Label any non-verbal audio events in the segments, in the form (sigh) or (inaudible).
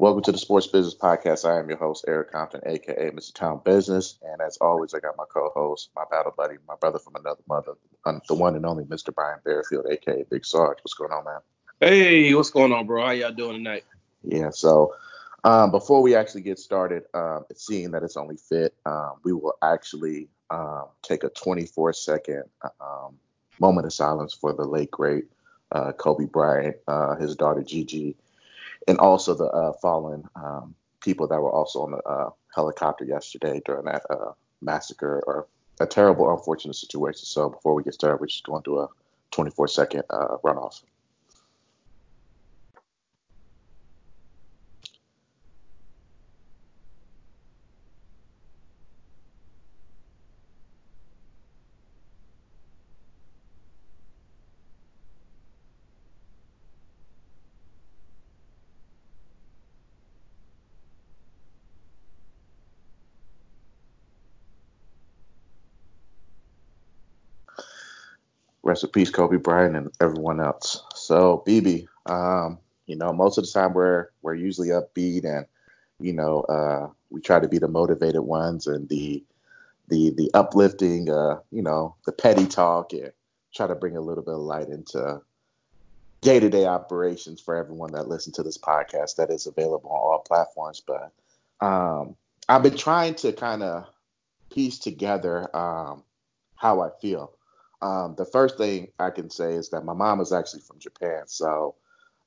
Welcome to the Sports Business Podcast. I am your host, Eric Compton, aka Mr. Town Business. And as always, I got my co-host, my battle buddy, my brother from another mother, the one and only Mr. Brian Bearfield, aka Big Sarge. What's going on, man? Hey, what's going on, bro? How y'all doing tonight? Yeah, so um, before we actually get started, um, seeing that it's only fit, um, we will actually um, take a 24 second um, moment of silence for the late great uh, Kobe Bryant, uh, his daughter Gigi, and also the uh, fallen um, people that were also on the uh, helicopter yesterday during that uh, massacre or a terrible, unfortunate situation. So before we get started, we're just going to a 24 second uh, runoff. Rest in peace, Kobe Bryant and everyone else. So, BB, um, you know, most of the time we're we're usually upbeat and you know uh, we try to be the motivated ones and the the the uplifting, uh, you know, the petty talk and try to bring a little bit of light into day to day operations for everyone that listens to this podcast that is available on all platforms. But um, I've been trying to kind of piece together um, how I feel. Um, the first thing I can say is that my mom is actually from Japan. So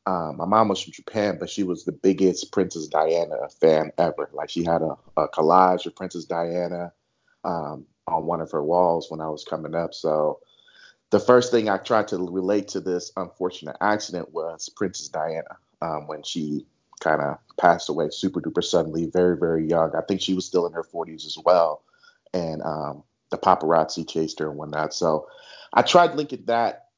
um, my mom was from Japan, but she was the biggest Princess Diana fan ever. Like she had a, a collage of Princess Diana um, on one of her walls when I was coming up. So the first thing I tried to relate to this unfortunate accident was Princess Diana um, when she kind of passed away super duper suddenly, very, very young. I think she was still in her 40s as well. And um, the paparazzi chased her and whatnot. So I tried linking that,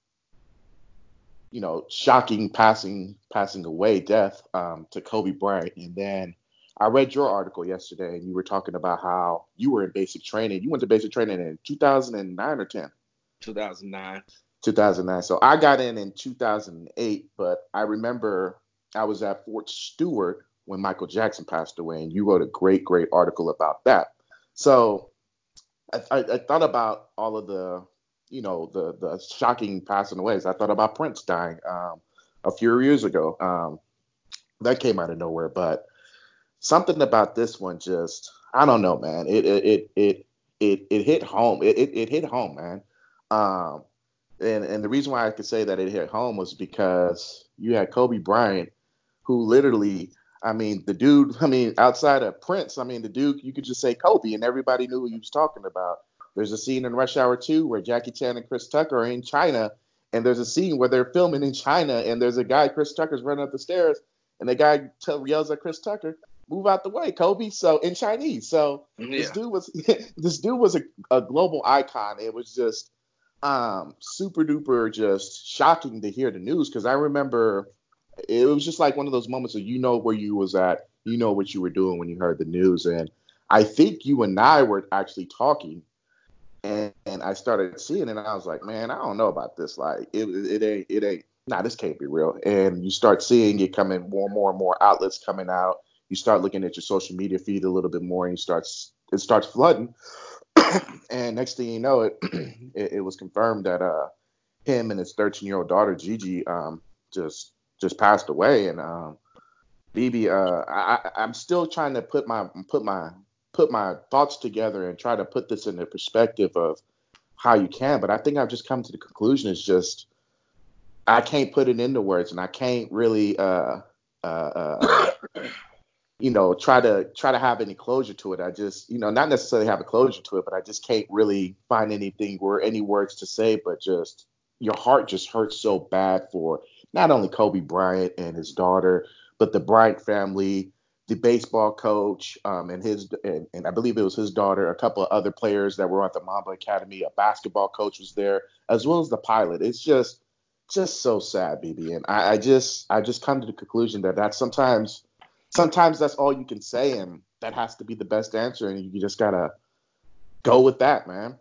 you know, shocking passing passing away death um, to Kobe Bryant, and then I read your article yesterday, and you were talking about how you were in basic training. You went to basic training in 2009 or 10? 2009. 2009. So I got in in 2008, but I remember I was at Fort Stewart when Michael Jackson passed away, and you wrote a great, great article about that. So I, I, I thought about all of the you know the the shocking passing aways. I thought about Prince dying um, a few years ago. Um, that came out of nowhere, but something about this one just I don't know, man. It it it it it, it hit home. It, it, it hit home, man. Um, and and the reason why I could say that it hit home was because you had Kobe Bryant, who literally. I mean, the dude, I mean, outside of Prince, I mean, the dude, you could just say Kobe and everybody knew who he was talking about. There's a scene in Rush Hour 2 where Jackie Chan and Chris Tucker are in China, and there's a scene where they're filming in China, and there's a guy, Chris Tucker's running up the stairs, and the guy tell, yells at Chris Tucker, "Move out the way, Kobe." So in Chinese. So yeah. this dude was (laughs) this dude was a, a global icon. It was just um, super duper just shocking to hear the news because I remember it was just like one of those moments of you know where you was at, you know what you were doing when you heard the news, and I think you and I were actually talking and, and I started seeing it, and I was like, man, I don't know about this. Like, it, it ain't, it ain't. Nah, this can't be real. And you start seeing it coming more and more and more outlets coming out. You start looking at your social media feed a little bit more, and you start it starts flooding. (coughs) and next thing you know, it, (clears throat) it, it was confirmed that uh him and his 13 year old daughter Gigi um just just passed away. And um BB, uh, I, I'm still trying to put my put my put my thoughts together and try to put this in the perspective of how you can. But I think I've just come to the conclusion is just I can't put it into words, and I can't really, uh, uh, uh, (coughs) you know, try to try to have any closure to it. I just, you know, not necessarily have a closure to it, but I just can't really find anything or any words to say. But just your heart just hurts so bad for not only Kobe Bryant and his daughter, but the Bryant family, the baseball coach um, and his and, and, I believe it was his daughter, a couple of other players that were at the Mamba Academy, a basketball coach was there, as well as the pilot. It's just just so sad, BB. And I, I just I just come to the conclusion that that sometimes sometimes that's all you can say, and that has to be the best answer, and you just gotta go with that, man.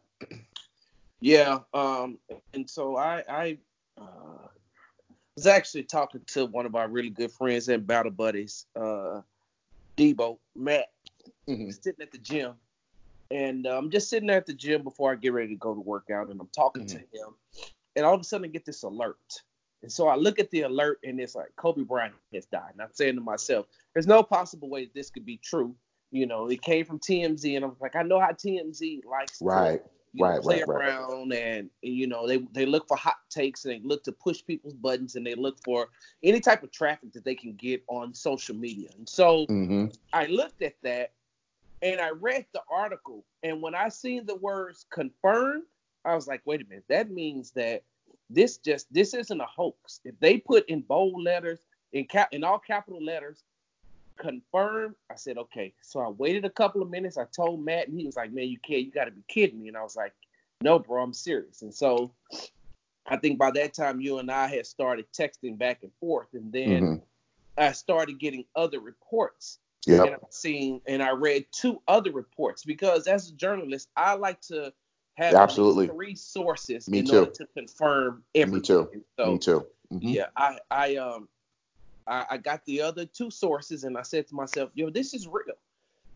Yeah. Um. And so I I uh, was actually talking to one of our really good friends and battle buddies, uh, Debo Matt, Mm-hmm. sitting at the gym, and uh, I'm just sitting there at the gym before I get ready to go to work out, and I'm talking to Mm-hmm. him, and all of a sudden I get this alert, and so I look at the alert, and it's like Kobe Bryant has died, and I'm saying to myself, there's no possible way this could be true. You know, it came from TMZ, and I'm like, I know how TMZ likes to Right. you know, Right, play right, right. around and you know they they look for hot takes and they look to push people's buttons and they look for any type of traffic that they can get on social media. And so Mm-hmm. I looked at that and I read the article and when I seen the words confirmed, I was like, wait a minute, that means that this just this isn't a hoax. If they put in bold letters in cap in all capital letters confirmed. I said, okay. So I waited a couple of minutes. I told Matt, and he was like, man, you can't, you got to be kidding me. And I was like, no, bro, I'm serious. And so I think by that time, you and I had started texting back and forth, and then Mm-hmm. I started getting other reports. Yep. And I've seen, and I read two other reports because as a journalist, I like to have Absolutely. three sources Me in too. order to confirm everything. Me too. So, Me too. Mhm. yeah, I I um I, I got the other two sources and I said to myself, yo, this is real.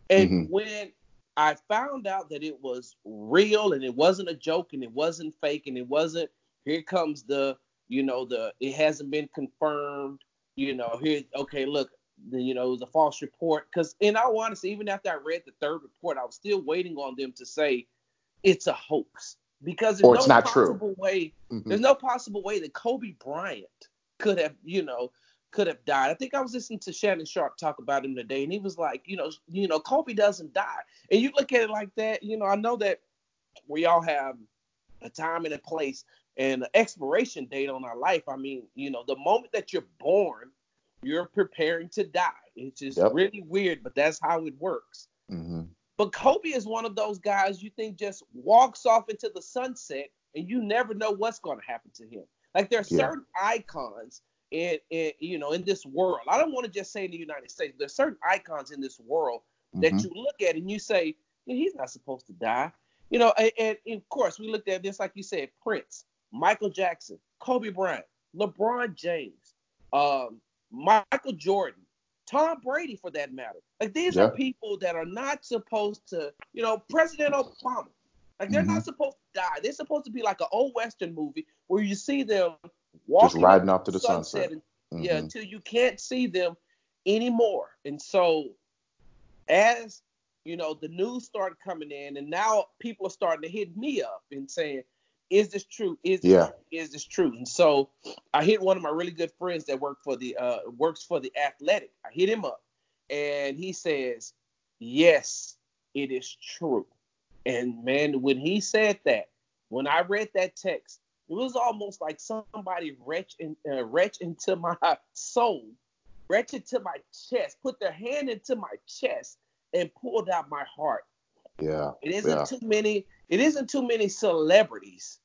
And Mhm. when I found out that it was real and it wasn't a joke and it wasn't fake and it wasn't here comes the you know the it hasn't been confirmed, you know, here okay, look, the, you know, it was a false report. Because in all honesty, even after I read the third report, I was still waiting on them to say it's a hoax. Because there's no not true. possible way Mhm. there's no possible way that Kobe Bryant could have, you know, could have died. I think I was listening to Shannon Sharpe talk about him today, and he was like, you know, you know, Kobe doesn't die. And you look at it like that, you know, I know that we all have a time and a place and an expiration date on our life. I mean, you know, the moment that you're born, you're preparing to die. It's just Yep. really weird, but that's how it works. Mhm. But Kobe is one of those guys you think just walks off into the sunset and you never know what's going to happen to him. Like there are Yeah. certain icons in, in you know in this world. I don't want to just say in the United States. There's certain icons in this world that Mhm. you look at and you say he's not supposed to die. You know, and, and, and of course we looked at this like you said, Prince, Michael Jackson, Kobe Bryant, LeBron James, um, Michael Jordan, Tom Brady for that matter. Like these Yeah. are people that are not supposed to, you know, President Obama. Like they're Mm-hmm. not supposed to die. They're supposed to be like an old western movie where you see them walking riding off to the sunset. and- Yeah, Mhm. until you can't see them anymore. And so as you know, the news started coming in, and now people are starting to hit me up and saying, "Is this true? Is this Yeah. true? Is this true?" And so I hit one of my really good friends that work for the uh, works for the Athletic. I hit him up, and he says, "Yes, it is true." And man, when he said that, when I read that text, it was almost like somebody retch in, uh, into my soul, retch into my chest, put their hand into my chest, and pulled out my heart. Yeah. It isn't Yeah. too many. It isn't too many celebrities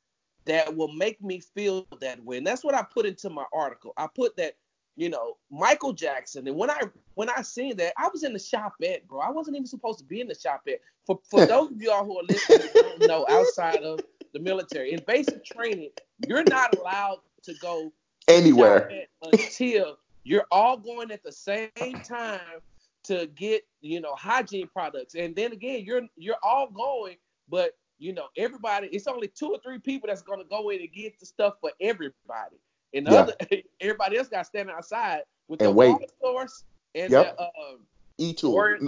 that will make me feel that way. And that's what I put into my article. I put that, you know, Michael Jackson. And when I when I seen that, I was in the shop at, bro. I wasn't even supposed to be in the shop at. For for (laughs) those of y'all who are listening don't know, outside of the military, in basic training, you're not allowed to go Anywhere. until you're all going at the same time to get you know hygiene products and then again you're you're all going but you know everybody it's only two or three people that's going to go in and get the stuff for everybody and Yeah. other (laughs) everybody else got to stand outside with And their wait. water source and Yep. their uh, E-tool. Or-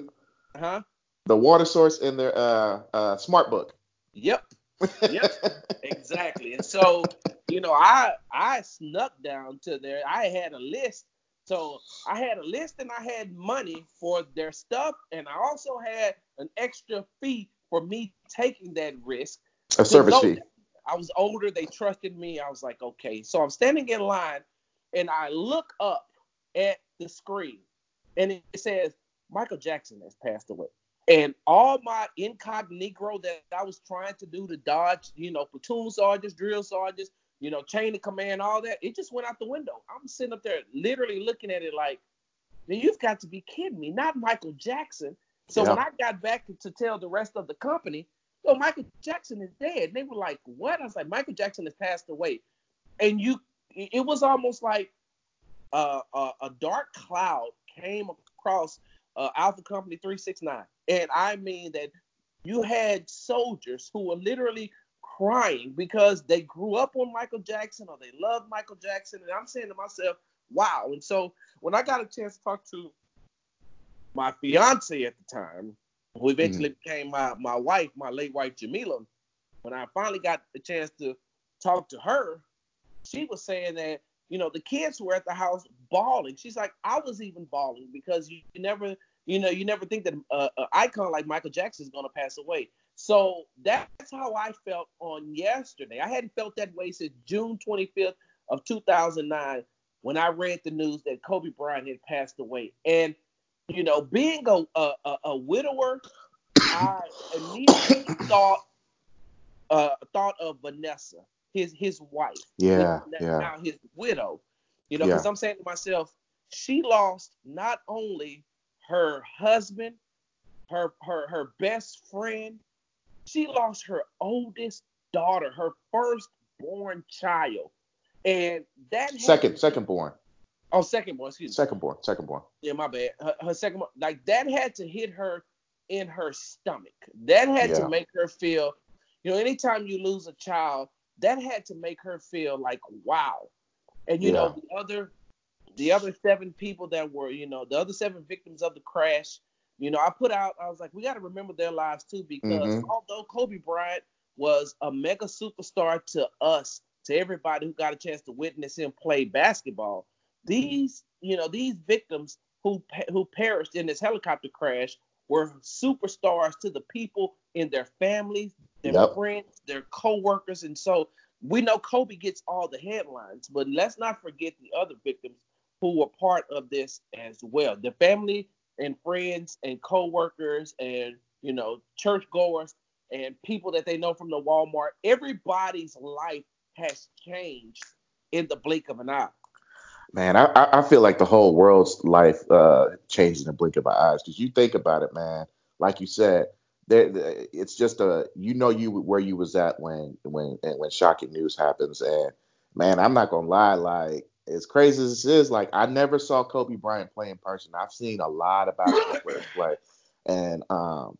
huh The water source in their uh, uh, smart book. yep exactly. And so, you know, I I snuck down to there. I had a list. So I had a list and I had money for their stuff, and I also had an extra fee for me taking that risk. A service fee. I was older, they trusted me. I was like, okay. So I'm standing in line and I look up at the screen and it says Michael Jackson has passed away. And all my incognito that I was trying to do to dodge, you know, platoon sergeants, drill sergeants, you know, chain of command, all that, it just went out the window. I'm sitting up there literally looking at it like, man, you've got to be kidding me. Not Michael Jackson. So Yeah. when I got back to tell the rest of the company, yo, Michael Jackson is dead. And they were like, what? I was like, Michael Jackson has passed away. And you, it was almost like uh, uh, a dark cloud came across uh, Alpha Company 369. And I mean that you had soldiers who were literally crying because they grew up on Michael Jackson or they loved Michael Jackson. And I'm saying to myself, wow. And so when I got a chance to talk to my fiance at the time, who eventually mm-hmm. became my, my wife, my late wife Jamila, when I finally got the chance to talk to her, she was saying that, you know, the kids were at the house bawling. She's like, I was even bawling because you, you never, you know, you never think that uh, an icon like Michael Jackson is going to pass away. So that's how I felt on yesterday. I hadn't felt that way since June 25th of 2009 when I read the news that Kobe Bryant had passed away. And you know, being a a, a widower, I immediately thought uh, thought of Vanessa, his his wife. Yeah, his, yeah. Now his widow. You know, because yeah. I'm saying to myself, she lost not only her husband, her her her best friend, she lost her oldest daughter, her first born child. And that second second born. Oh, second born, excuse me. Second born, second born. Yeah, my bad. Her, her second born, like that had to hit her in her stomach. That had yeah. to make her feel, you know, anytime you lose a child, that had to make her feel like, wow. And you yeah. know, the other the other seven people that were, you know, the other seven victims of the crash, you know, I put out, I was like, we got to remember their lives too, because mm-hmm. although Kobe Bryant was a mega superstar to us, to everybody who got a chance to witness him play basketball, these, you know, these victims who who perished in this helicopter crash were superstars to the people in their families, their yep. friends, their co-workers, and so we know Kobe gets all the headlines, but let's not forget the other victims who were part of this as well. The family and friends and co-workers and you know churchgoers and people that they know from the Walmart. Everybody's life has changed in the blink of an eye. Man, I, I feel like the whole world's life uh, changed in the blink of an eye. Because you think about it, man. Like you said, there, it's just a you know you where you was at when when when shocking news happens. And man, I'm not gonna lie, like as crazy as this is, like I never saw Kobe Bryant play in person. I've seen a lot of basketball players play, and um,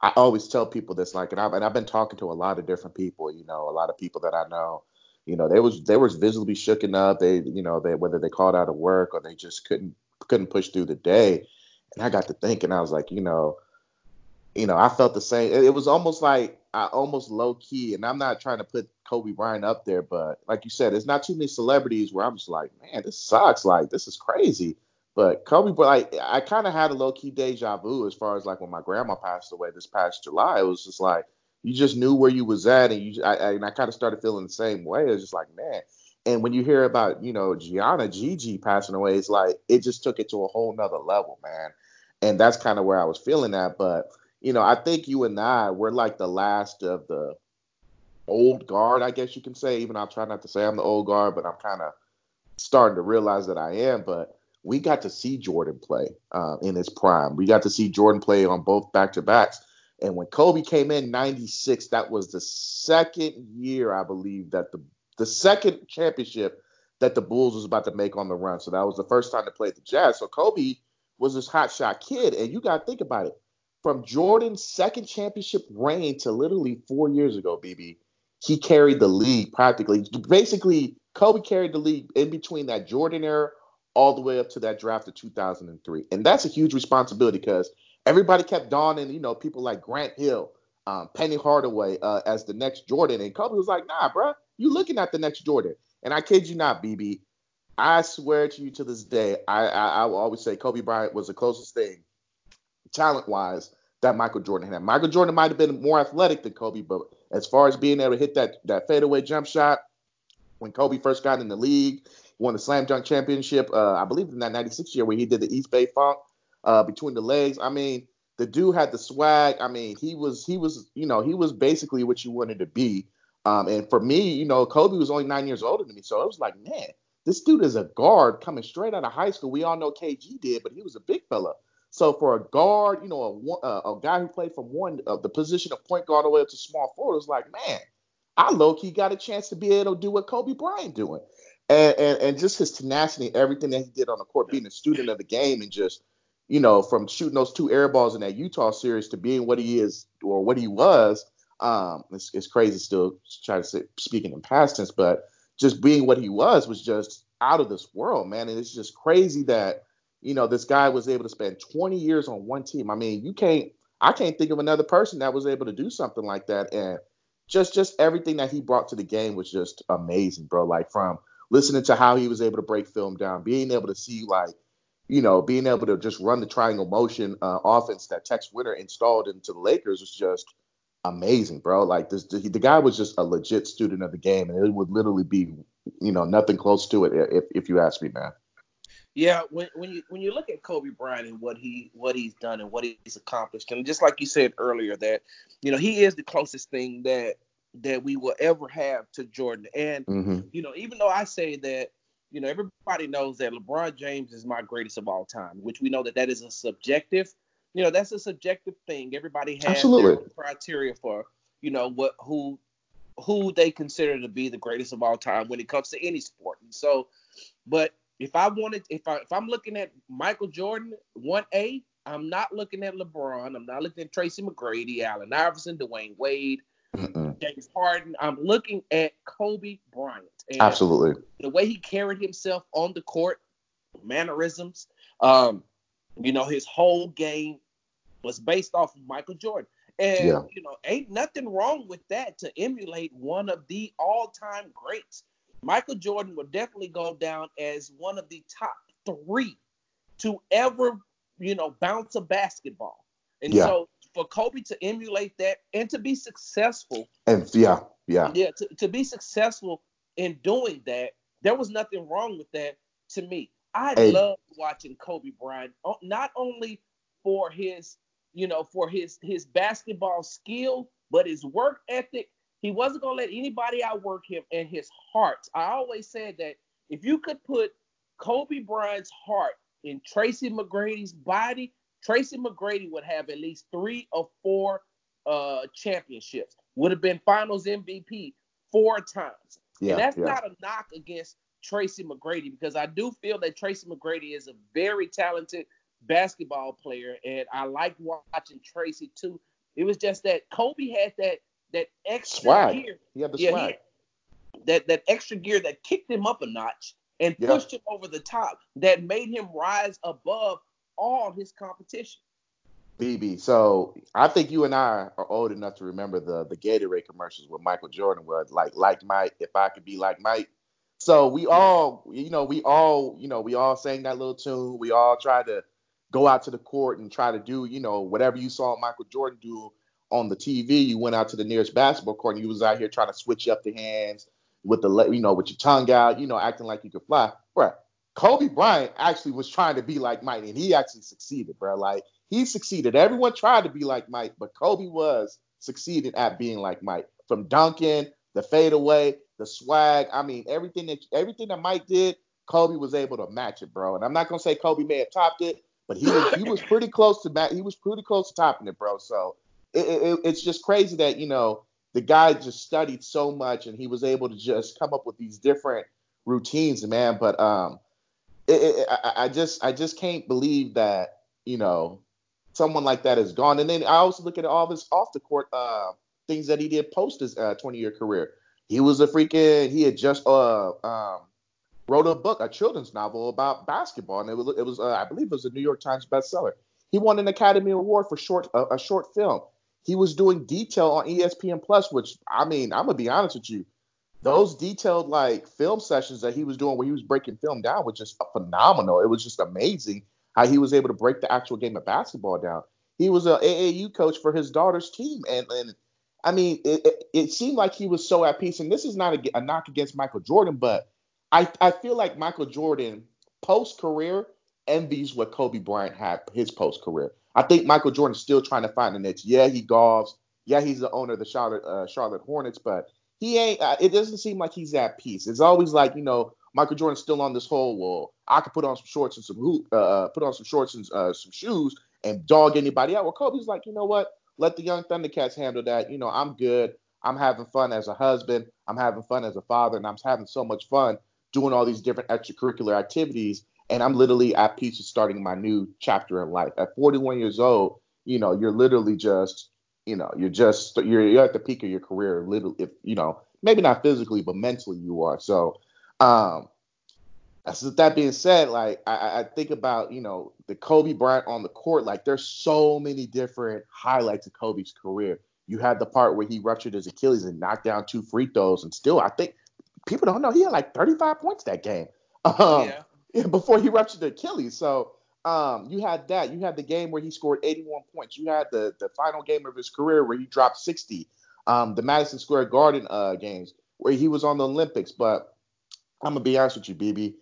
I always tell people this, like, and I've, and I've been talking to a lot of different people, you know, a lot of people that I know, you know, they was they was visibly shooken up. They, you know, they whether they called out of work or they just couldn't couldn't push through the day. And I got to thinking, I was like, you know, you know, I felt the same. It, it was almost like I almost low key, and I'm not trying to put Kobe Bryant up there, but like you said, there's not too many celebrities where I'm just like, man, this sucks. Like this is crazy. But Kobe, but like I kind of had a low key deja vu as far as like when my grandma passed away this past July. It was just like you just knew where you was at, and you I, I and I kind of started feeling the same way. It was just like man. And when you hear about you know Gianna Gigi passing away, it's like it just took it to a whole nother level, man. And that's kind of where I was feeling that. But you know, I think you and I we're like the last of the old guard, I guess you can say. Even I try not to say I'm the old guard, but I'm kind of starting to realize that I am. But we got to see Jordan play uh, in his prime. We got to see Jordan play on both back to backs. And when Kobe came in '96, that was the second year, I believe, that the the second championship that the Bulls was about to make on the run. So that was the first time to play the Jazz. So Kobe was this hot shot kid, and you got to think about it. From Jordan's second championship reign to literally four years ago, BB, he carried the league practically. Basically, Kobe carried the league in between that Jordan era all the way up to that draft of 2003. And that's a huge responsibility because everybody kept donning, you know, people like Grant Hill, um, Penny Hardaway uh, as the next Jordan. And Kobe was like, nah, bro, you looking at the next Jordan. And I kid you not, BB. I swear to you to this day, I, I, I will always say Kobe Bryant was the closest thing, talent wise, that Michael Jordan had. Michael Jordan might have been more athletic than Kobe, but as far as being able to hit that that fadeaway jump shot, when Kobe first got in the league, won the slam dunk championship, uh, I believe in that '96 year where he did the East Bay Funk uh, between the legs. I mean, the dude had the swag. I mean, he was he was you know he was basically what you wanted to be. Um, and for me, you know, Kobe was only nine years older than me, so it was like, man, this dude is a guard coming straight out of high school. We all know KG did, but he was a big fella. So for a guard, you know, a, a, a guy who played from one uh, the position of point guard all the way up to small forward, was like, man, I low key got a chance to be able to do what Kobe Bryant doing. and, and and just his tenacity, everything that he did on the court, being a student of the game, and just you know from shooting those two air balls in that Utah series to being what he is or what he was. Um, it's, it's crazy still trying to say, speaking in past tense, but just being what he was was just out of this world, man. And it's just crazy that you know this guy was able to spend 20 years on one team. I mean, you can't. I can't think of another person that was able to do something like that. And just just everything that he brought to the game was just amazing, bro. Like from listening to how he was able to break film down, being able to see like, you know, being able to just run the triangle motion uh, offense that Tex Winter installed into the Lakers was just amazing, bro. Like this, the, the, guy was just a legit student of the game, and it would literally be, you know, nothing close to it if if you ask me, man. Yeah, when when you when you look at Kobe Bryant and what he what he's done and what he's accomplished, and just like you said earlier, that you know he is the closest thing that that we will ever have to Jordan. And mm-hmm. you know, even though I say that, you know, everybody knows that LeBron James is my greatest of all time, which we know that that is a subjective. You know, that's a subjective thing. Everybody has Absolutely. their criteria for, you know, what who who they consider to be the greatest of all time when it comes to any sport. And so, but if I wanted, if I if I'm looking at Michael Jordan, one A, I'm not looking at LeBron. I'm not looking at Tracy McGrady, Allen Iverson, Dwyane Wade. Mm-mm. James Harden. I'm looking at Kobe Bryant. And Absolutely. The way he carried himself on the court, mannerisms, um, you know, his whole game was based off of Michael Jordan. And yeah. you know, ain't nothing wrong with that to emulate one of the all-time greats. Michael Jordan will definitely go down as one of the top three to ever, you know, bounce a basketball. And yeah. so for Kobe to emulate that and to be successful. And yeah, yeah. Yeah, to, to be successful in doing that, there was nothing wrong with that to me. I hey. love watching Kobe Bryant, not only for his, you know, for his his basketball skill, but his work ethic. He wasn't gonna let anybody outwork him and his heart. I always said that if you could put Kobe Bryant's heart in Tracy McGrady's body, Tracy McGrady would have at least three or four uh, championships. Would have been Finals MVP four times. Yeah, and that's yeah. not a knock against Tracy McGrady because I do feel that Tracy McGrady is a very talented basketball player, and I like watching Tracy too. It was just that Kobe had that that extra swag. gear. He had the yeah, swag. that that extra gear that kicked him up a notch and yeah. pushed him over the top. That made him rise above all his competition. BB, so I think you and I are old enough to remember the the Gatorade commercials with Michael Jordan was like like Mike, if I could be like Mike. So we all, you know, we all, you know, we all sang that little tune. We all tried to go out to the court and try to do, you know, whatever you saw Michael Jordan do on the TV. You went out to the nearest basketball court and you was out here trying to switch up the hands with the, you know, with your tongue out, you know, acting like you could fly. Right. Kobe Bryant actually was trying to be like Mike, and he actually succeeded, bro. Like he succeeded. Everyone tried to be like Mike, but Kobe was succeeding at being like Mike. From dunking, the fadeaway, the swag. I mean, everything that everything that Mike did, Kobe was able to match it, bro. And I'm not gonna say Kobe may have topped it, but he was he was pretty close to that. He was pretty close to topping it, bro. So it, it, it's just crazy that you know the guy just studied so much and he was able to just come up with these different routines, man. But um, it, it, I, I just I just can't believe that you know someone like that is gone. And then I also look at all this off the court uh, things that he did post his uh, 20 year career. He was a freaking he had just uh um, wrote a book, a children's novel about basketball, and it was it was uh, I believe it was a New York Times bestseller. He won an Academy Award for short uh, a short film. He was doing detail on ESPN Plus, which I mean I'm gonna be honest with you those detailed like film sessions that he was doing where he was breaking film down was just phenomenal. It was just amazing how he was able to break the actual game of basketball down. He was a AAU coach for his daughter's team, and and I mean, it, it, it seemed like he was so at peace. And this is not a, a knock against Michael Jordan, but I I feel like Michael Jordan post career envies what Kobe Bryant had his post career. I think Michael Jordan's still trying to find the niche. Yeah, he golfs. Yeah, he's the owner of the Charlotte uh, Charlotte Hornets, but he ain't. Uh, it doesn't seem like he's at peace. It's always like you know Michael Jordan's still on this whole. Well, I could put on some shorts and some hoop, uh, uh, put on some shorts and uh, some shoes and dog anybody out. Well, Kobe's like, you know what? Let the young Thundercats handle that. You know, I'm good. I'm having fun as a husband. I'm having fun as a father, and I'm having so much fun doing all these different extracurricular activities, and I'm literally at peace with starting my new chapter in life. At 41 years old, you know, you're literally just, you know, you're just you're, you're at the peak of your career, little if you know, maybe not physically, but mentally you are. So, um, so that being said, like I, I think about you know the Kobe Bryant on the court, like there's so many different highlights of Kobe's career. You had the part where he ruptured his Achilles and knocked down two free throws, and still I think people don't know he had like 35 points that game. (laughs) Um, yeah. (laughs) Before he ruptured the Achilles, so um, you had that. You had the game where he scored 81 points. You had the the final game of his career where he dropped 60. Um, the Madison Square Garden uh, games where he was on the Olympics. But I'm gonna be honest with you, BB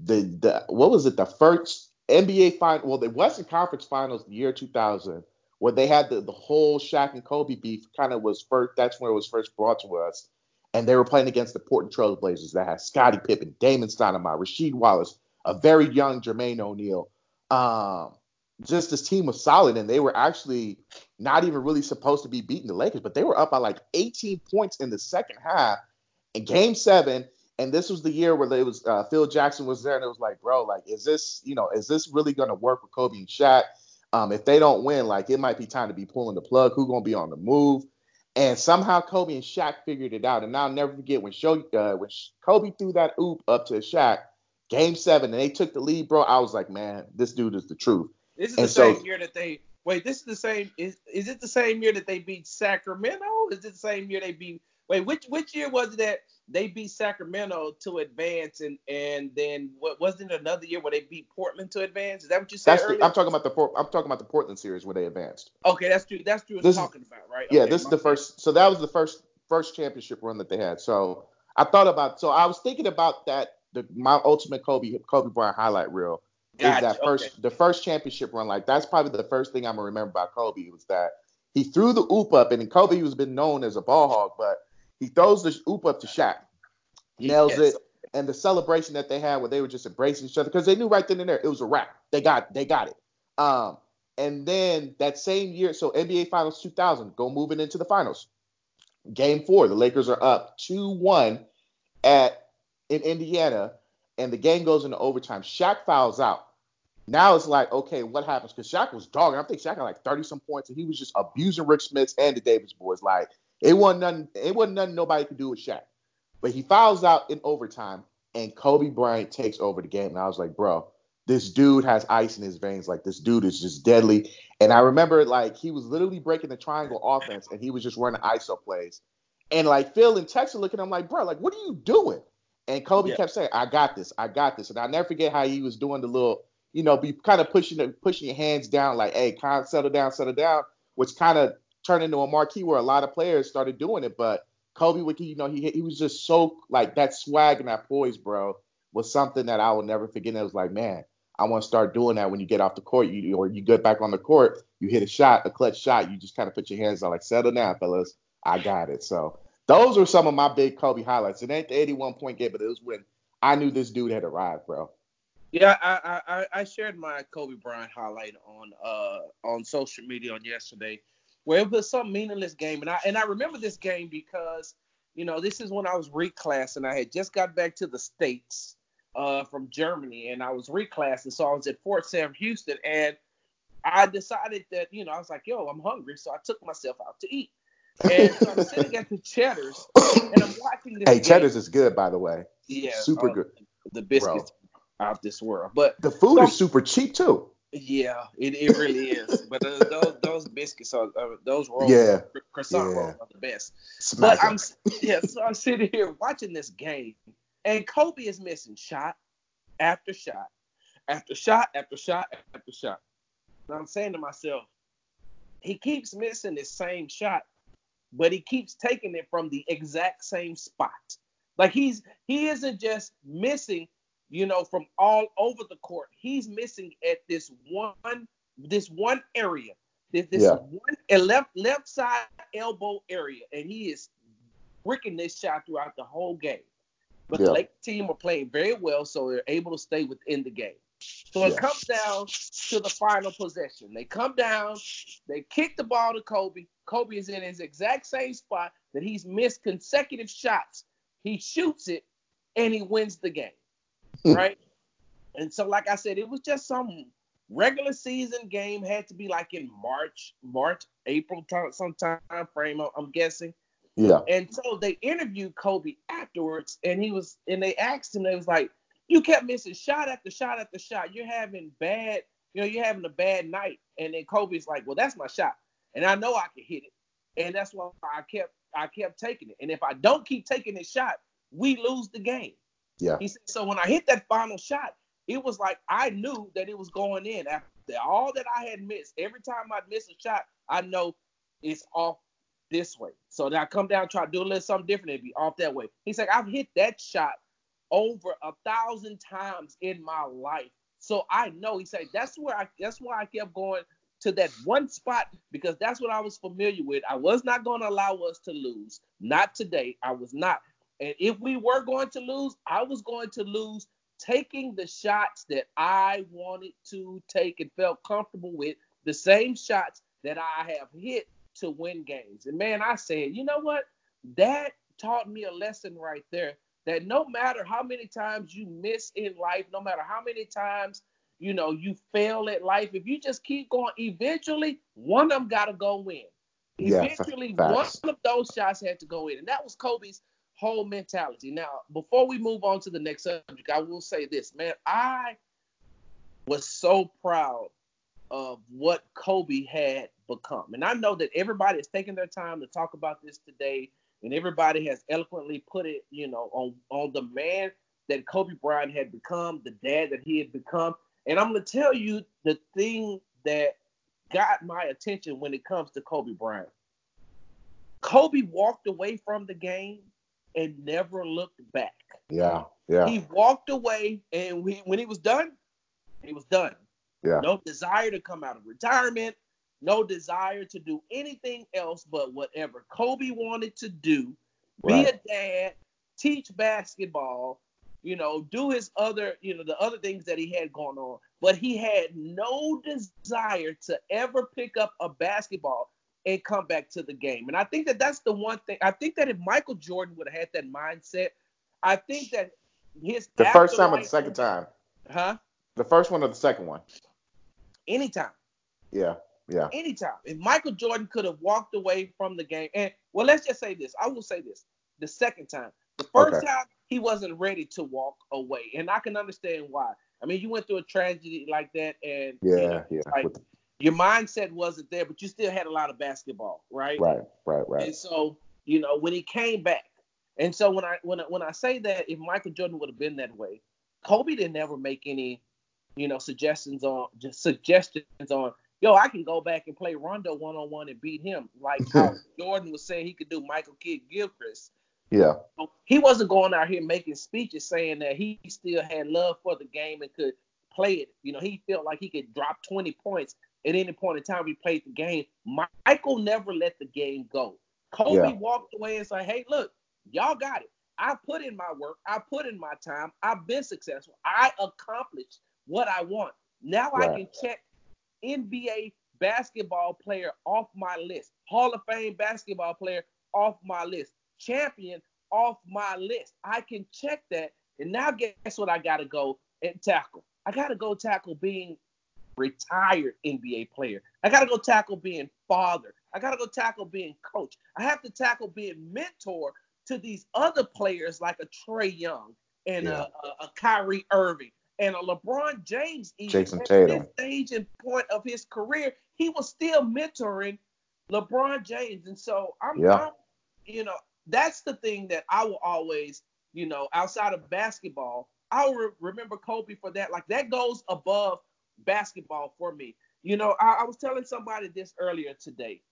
the the what was it the first NBA final well the Western Conference Finals the year 2000 where they had the the whole Shaq and Kobe beef kind of was first that's when it was first brought to us and they were playing against the Portland Trailblazers that had Scottie Pippen, Damon Stoudemire, Rasheed Wallace, a very young Jermaine O'Neal. Um, just this team was solid and they were actually not even really supposed to be beating the Lakers, but they were up by like 18 points in the second half. In game seven, and this was the year where it was uh, Phil Jackson was there, and it was like, bro, like, is this, you know, is this really gonna work with Kobe and Shaq? Um, if they don't win, like, it might be time to be pulling the plug. Who gonna be on the move? And somehow Kobe and Shaq figured it out. And I'll never forget when Show, uh, when Kobe threw that oop up to Shaq, Game Seven, and they took the lead, bro. I was like, man, this dude is the truth. This is and the so, same year that they wait. This is the same. Is is it the same year that they beat Sacramento? Is it the same year they beat? Wait, which which year was it that they beat Sacramento to advance, and and then what wasn't it another year where they beat Portland to advance? Is that what you said? The, I'm talking about the I'm talking about the Portland series where they advanced. Okay, that's true. That's true. This talking about right. Yeah, okay, this is the first. So that was the first first championship run that they had. So I thought about. So I was thinking about that. The my ultimate Kobe Kobe Bryant highlight reel gotcha. is that first okay. the first championship run. Like that's probably the first thing I'm gonna remember about Kobe was that he threw the oop up, and Kobe was been known as a ball hog, but he throws the oop up to Shaq nails yes. it. And the celebration that they had where they were just embracing each other because they knew right then and there it was a wrap. They got they got it. Um, and then that same year, so NBA Finals 2000, go moving into the finals. Game four, the Lakers are up 2-1 at in Indiana, and the game goes into overtime. Shaq fouls out. Now it's like, okay, what happens? Because Shaq was dogging. I think Shaq had like 30 some points, and he was just abusing Rick Smits and the Davis boys. Like it wasn't nothing. It wasn't nothing nobody could do with Shaq. But he fouls out in overtime, and Kobe Bryant takes over the game. And I was like, bro, this dude has ice in his veins. Like this dude is just deadly. And I remember like he was literally breaking the triangle offense, and he was just running ISO plays. And like Phil and Texas looking at him like, bro, like what are you doing? And Kobe yeah. kept saying, I got this, I got this. And I'll never forget how he was doing the little, you know, be kind of pushing pushing your hands down, like, hey, kind of settle down, settle down, which kind of turned into a marquee where a lot of players started doing it. But Kobe would, you know, he he was just so like that swag and that poise, bro, was something that I will never forget. And it was like, man, I want to start doing that when you get off the court, you or you get back on the court, you hit a shot, a clutch shot, you just kind of put your hands on, like, settle down, fellas, I got it. So those are some of my big Kobe highlights. It ain't the 81 point game, but it was when I knew this dude had arrived, bro. Yeah, I, I I shared my Kobe Bryant highlight on uh on social media on yesterday where it was some meaningless game. And I and I remember this game because, you know, this is when I was reclassing. I had just got back to the States uh, from Germany and I was reclassing. So I was at Fort Sam Houston and I decided that, you know, I was like, yo, I'm hungry. So I took myself out to eat. And so I'm sitting at the Cheddar's and I'm watching this. Hey, game. Cheddar's is good, by the way. Yeah. Super uh, good. The biscuits Bro. out this world. But the food so, is super cheap too. Yeah, it, it really is. but uh, those those biscuits are uh, those rolls, yeah, croissant yeah. rolls are the best. Smack but I'm yeah, so I'm sitting here watching this game, and Kobe is missing shot after shot after shot after shot after shot. And I'm saying to myself, he keeps missing the same shot, but he keeps taking it from the exact same spot. Like he's he isn't just missing you know, from all over the court. He's missing at this one this one area. This, this yeah. one eh, left left side elbow area, and he is bricking this shot throughout the whole game. But yeah. the Lake team are playing very well, so they're able to stay within the game. So it comes down to the final possession. They come down, they kick the ball to Kobe. Kobe is in his exact same spot that he's missed consecutive shots. He shoots it, and he wins the game, Hmm. right? And so, like I said, it was just some regular season game. Had to be like in March, March, April, time, some time frame. I'm- I'm guessing. Yeah. And so they interviewed Kobe afterwards, and he was, and they asked him, they was like, "You kept missing shot after shot after shot. You're having bad, you know, you're having a bad night." And then Kobe's like, "Well, that's my shot, and I know I can hit it, and that's why I kept, I kept taking it. And if I don't keep taking this shot, we lose the game." Yeah. He said, "So when I hit that final shot, it was like I knew that it was going in after all that I had missed. Every time I'd miss a shot, I know it's off this way. So then I come down, try to do a little something different, it'd be off that way. He's like, I've hit that shot over a thousand times in my life. So I know. He said that's where I that's why I kept going to that one spot because that's what I was familiar with. I was not going to allow us to lose. Not today. I was not. And if we were going to lose, I was going to lose taking the shots that I wanted to take and felt comfortable with, the same shots that I have hit to win games. And man, I said, you know what? That taught me a lesson right there that no matter how many times you miss in life, no matter how many times you know you fail at life, if you just keep going, eventually one of them got to go in. Eventually, facts. one of those shots had to go in, and that was Kobe's whole mentality. Now, before we move on to the next subject, I will say this, man. I was so proud of what Kobe had become. And I know that everybody is taking their time to talk about this today, and everybody has eloquently put it, you know, on on the man that Kobe Bryant had become, the dad that he had become. And I'm gonna tell you the thing that got my attention when it comes to Kobe Bryant. Kobe walked away from the game and never looked back. Yeah. Yeah. He walked away, and we, when he was done, he was done. Yeah. No desire to come out of retirement, no desire to do anything else but whatever Kobe wanted to do be a dad, teach basketball, you know, do his other, you know, the other things that he had going on. But he had no desire to ever pick up a basketball and come back to the game. And I think that that's the one thing. I think that if Michael Jordan would have had that mindset, I think that his The first time or the second time? huh? The first one or the second one? Anytime. Yeah. Yeah. anytime. If Michael Jordan could have walked away from the game, and well, let's just say this. I will say this: the second time, the first Okay. time he wasn't ready to walk away, and I can understand why. I mean, you went through a tragedy like that, and you Yeah. know, Yeah. like With your mindset wasn't there, but you still had a lot of basketball, right? right. Right. Right. And so, you know, when he came back, and so when I when I, when I say that, if Michael Jordan would have been that way, Kobe didn't ever make any, you know, suggestions on just suggestions on, yo, I can go back and play Rondo one on one and beat him, like how (laughs) Jordan was saying he could do Michael Kidd Gilchrist. Yeah. He wasn't going out here making speeches saying that he still had love for the game and could play it. You know, he felt like he could drop 20 points at any point in time he played the game. Michael never let the game go. Kobe Yeah. walked away and said, hey, look, y'all got it. I put in my work. I put in my time. I've been successful. I accomplished what I want. Now I can check NBA basketball player off my list. Hall of Fame basketball player off my list. Champion off my list. I can check that. And now guess what I got to go and tackle? I got to go tackle being retired NBA player. I got to go tackle being father. I got to go tackle being coach. I have to tackle being mentor to these other players like a Trae Young and Yeah. a, a, Kyrie Irving and a LeBron James. Even Jayson at Tatum. this stage and point of his career, he was still mentoring LeBron James. And so I'm, Yeah. I'm you know, that's the thing that I will always, you know, outside of basketball, I'll re- remember Kobe for that. Like that goes above basketball for me. You know, I, I was telling somebody this earlier today.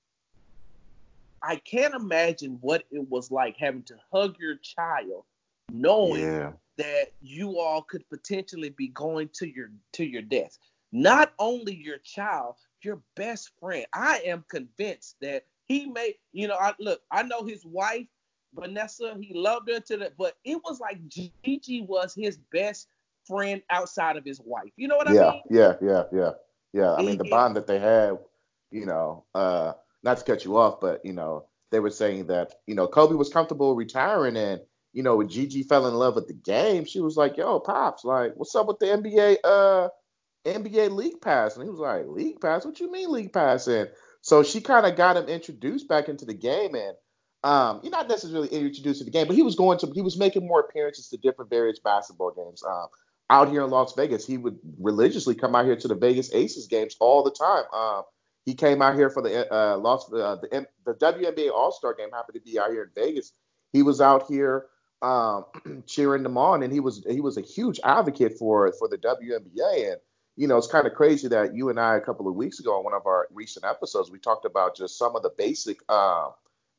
I can't imagine what it was like having to hug your child, knowing Yeah. that you all could potentially be going to your to your death. Not only your child, your best friend. I am convinced that he may, you know, I look, I know his wife, Vanessa, he loved her to the but it was like Gigi was his best friend outside of his wife. You know what yeah, I mean? yeah, yeah, yeah, yeah. I mean, the bond that they had, you know, uh, not to cut you off, but you know, they were saying that you know Kobe was comfortable retiring, and you know, when Gigi fell in love with the game, she was like, "Yo, pops, like, what's up with the NBA uh NBA League Pass?" And he was like, "League Pass? What you mean League Pass?" And so she kind of got him introduced back into the game, and um, you're not necessarily introduced to the game, but he was going to he was making more appearances to different various basketball games. Um, out here in Las Vegas, he would religiously come out here to the Vegas Aces games all the time. Um, he came out here for the uh, Las uh, the, the WNBA All Star game. Happened to be out here in Vegas. He was out here um, (clears throat) cheering them on, and he was he was a huge advocate for for the WNBA. And you know, it's kind of crazy that you and I a couple of weeks ago on one of our recent episodes we talked about just some of the basic uh,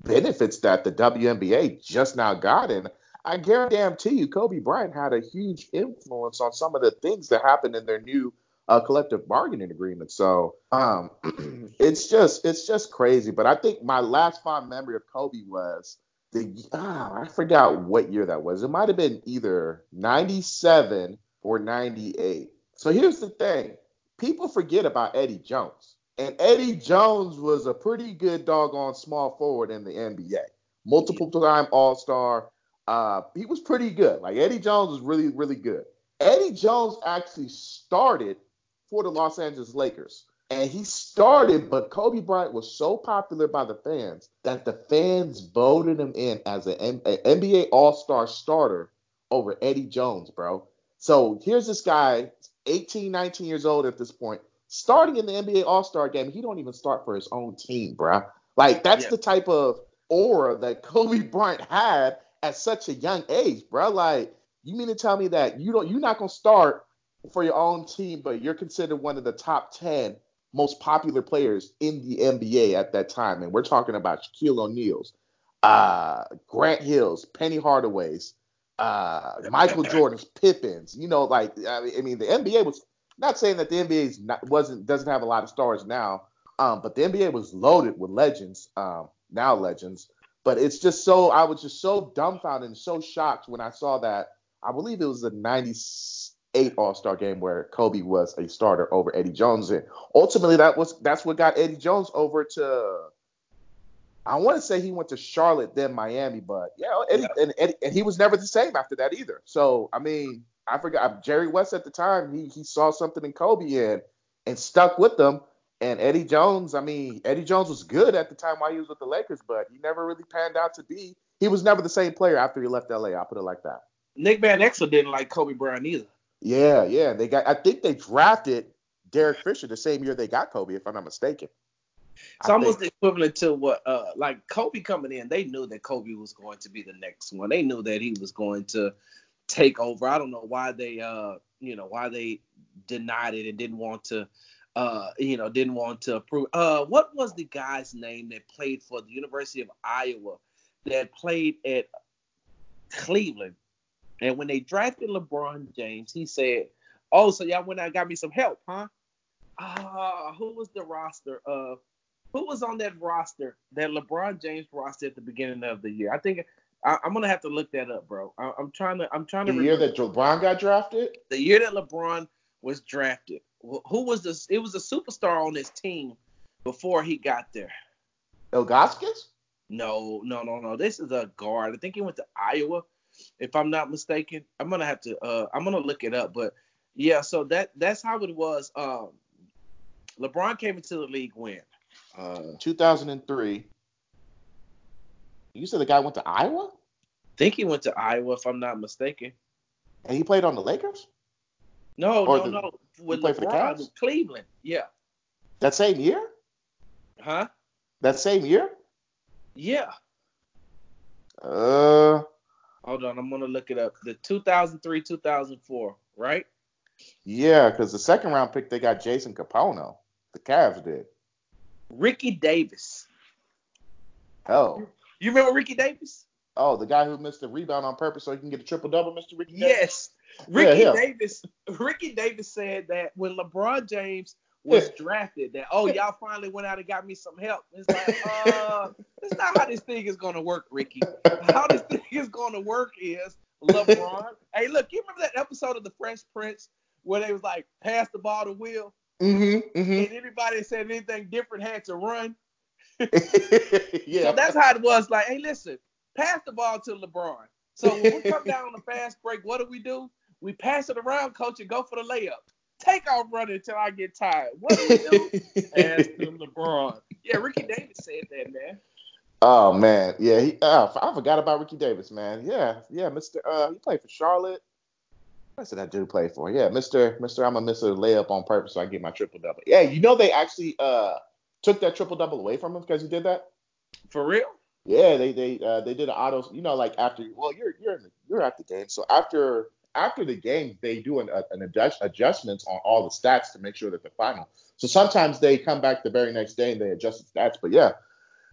benefits that the WNBA just now got. And I guarantee you, Kobe Bryant had a huge influence on some of the things that happened in their new uh, collective bargaining agreement. So um, (clears throat) it's just it's just crazy. But I think my last fond memory of Kobe was the oh, I forgot what year that was. It might have been either 97 or 98. So here's the thing. People forget about Eddie Jones. And Eddie Jones was a pretty good doggone small forward in the NBA. Multiple time All Star. Uh, he was pretty good. Like Eddie Jones was really, really good. Eddie Jones actually started for the Los Angeles Lakers. And he started, but Kobe Bryant was so popular by the fans that the fans voted him in as an, an NBA All Star starter over Eddie Jones, bro. So here's this guy, 18, 19 years old at this point, starting in the NBA All Star game. He don't even start for his own team, bro. Like that's the type of aura that (laughs) Kobe Bryant had at such a young age, bro. Like you mean to tell me that you don't you're not gonna start for your own team, but you're considered one of the top ten most popular players in the NBA at that time, and we're talking about Shaquille O'Neal's, uh, Grant Hill's, Penny Hardaway's, uh, (laughs) Michael Jordan's, Pippen's. You know, like I mean, the NBA was not saying that the NBA not, wasn't doesn't have a lot of stars now, um, but the NBA was loaded with legends, um, now legends. But it's just so I was just so dumbfounded and so shocked when I saw that. I believe it was the '98 All Star game where Kobe was a starter over Eddie Jones, and ultimately that was that's what got Eddie Jones over to. I want to say he went to Charlotte, then Miami, but yeah, Eddie, yeah. And, Eddie, and he was never the same after that either. So I mean, I forgot Jerry West at the time. He he saw something in Kobe and and stuck with them. And Eddie Jones, I mean, Eddie Jones was good at the time while he was with the Lakers, but he never really panned out to be. He was never the same player after he left LA. I'll put it like that. Nick Van Exel didn't like Kobe Bryant either. Yeah, yeah. They got. I think they drafted Derek Fisher the same year they got Kobe, if I'm not mistaken. It's I almost think. equivalent to what, uh, like Kobe coming in. They knew that Kobe was going to be the next one. They knew that he was going to take over. I don't know why they, uh, you know, why they denied it and didn't want to, uh, you know, didn't want to approve. Uh, what was the guy's name that played for the University of Iowa that played at Cleveland? And when they drafted LeBron James, he said, "Oh, so y'all went out and got me some help, huh?" Uh, who was the roster of? Who was on that roster? That LeBron James roster at the beginning of the year? I think I, am gonna have to look that up, bro. I, am trying to. I'm trying to. The year that LeBron got drafted. The year that LeBron was drafted. Who was this? It was a superstar on his team before he got there. Ilgauskas? No, no, no, no. This is a guard. I think he went to Iowa if I'm not mistaken. I'm gonna have to uh I'm gonna look it up, but yeah, so that that's how it was. Um LeBron came into the league when? Uh 2003. You said the guy went to Iowa? I think he went to Iowa if I'm not mistaken. And he played on the Lakers? No, or no, the, no. With he played LeBron, for the Cavs? Cleveland. Yeah. That same year? Huh? That same year? Yeah. Uh Hold on, I'm gonna look it up. The 2003 2004, right? Yeah, because the second round pick they got Jason Kapono. The Cavs did. Ricky Davis. Oh. You remember Ricky Davis? Oh, the guy who missed the rebound on purpose so he can get a triple double, Mr. Ricky Davis? Yes. Ricky yeah, Davis. Ricky Davis said that when LeBron James was drafted that oh y'all finally went out and got me some help. It's like (laughs) uh that's not how this thing is gonna work, Ricky. How this thing is gonna work is LeBron. (laughs) hey, look, you remember that episode of The Fresh Prince where they was like pass the ball to Will? Mm-hmm, mm-hmm. And anybody said anything different had to run. (laughs) yeah. So that's how it was. Like, hey, listen, pass the ball to LeBron. So when we come down on the fast break, what do we do? We pass it around, coach, and go for the layup. Take off running until I get tired. What do we do? (laughs) pass to LeBron. Yeah, Ricky Davis said that, man. Oh man, yeah, he, uh, I forgot about Ricky Davis, man. Yeah, yeah, Mister. Uh, he played for Charlotte. What did that dude play for? Yeah, Mister. Mister, I'm a Mister layup on purpose so I get my triple double. Yeah, you know they actually uh took that triple double away from him because he did that. For real? Yeah, they they uh, they did an auto. You know, like after well, you're you're the, you're at the game, so after after the game, they do an, an adjust, adjustments on all the stats to make sure that they're final. So sometimes they come back the very next day and they adjust the stats. But yeah,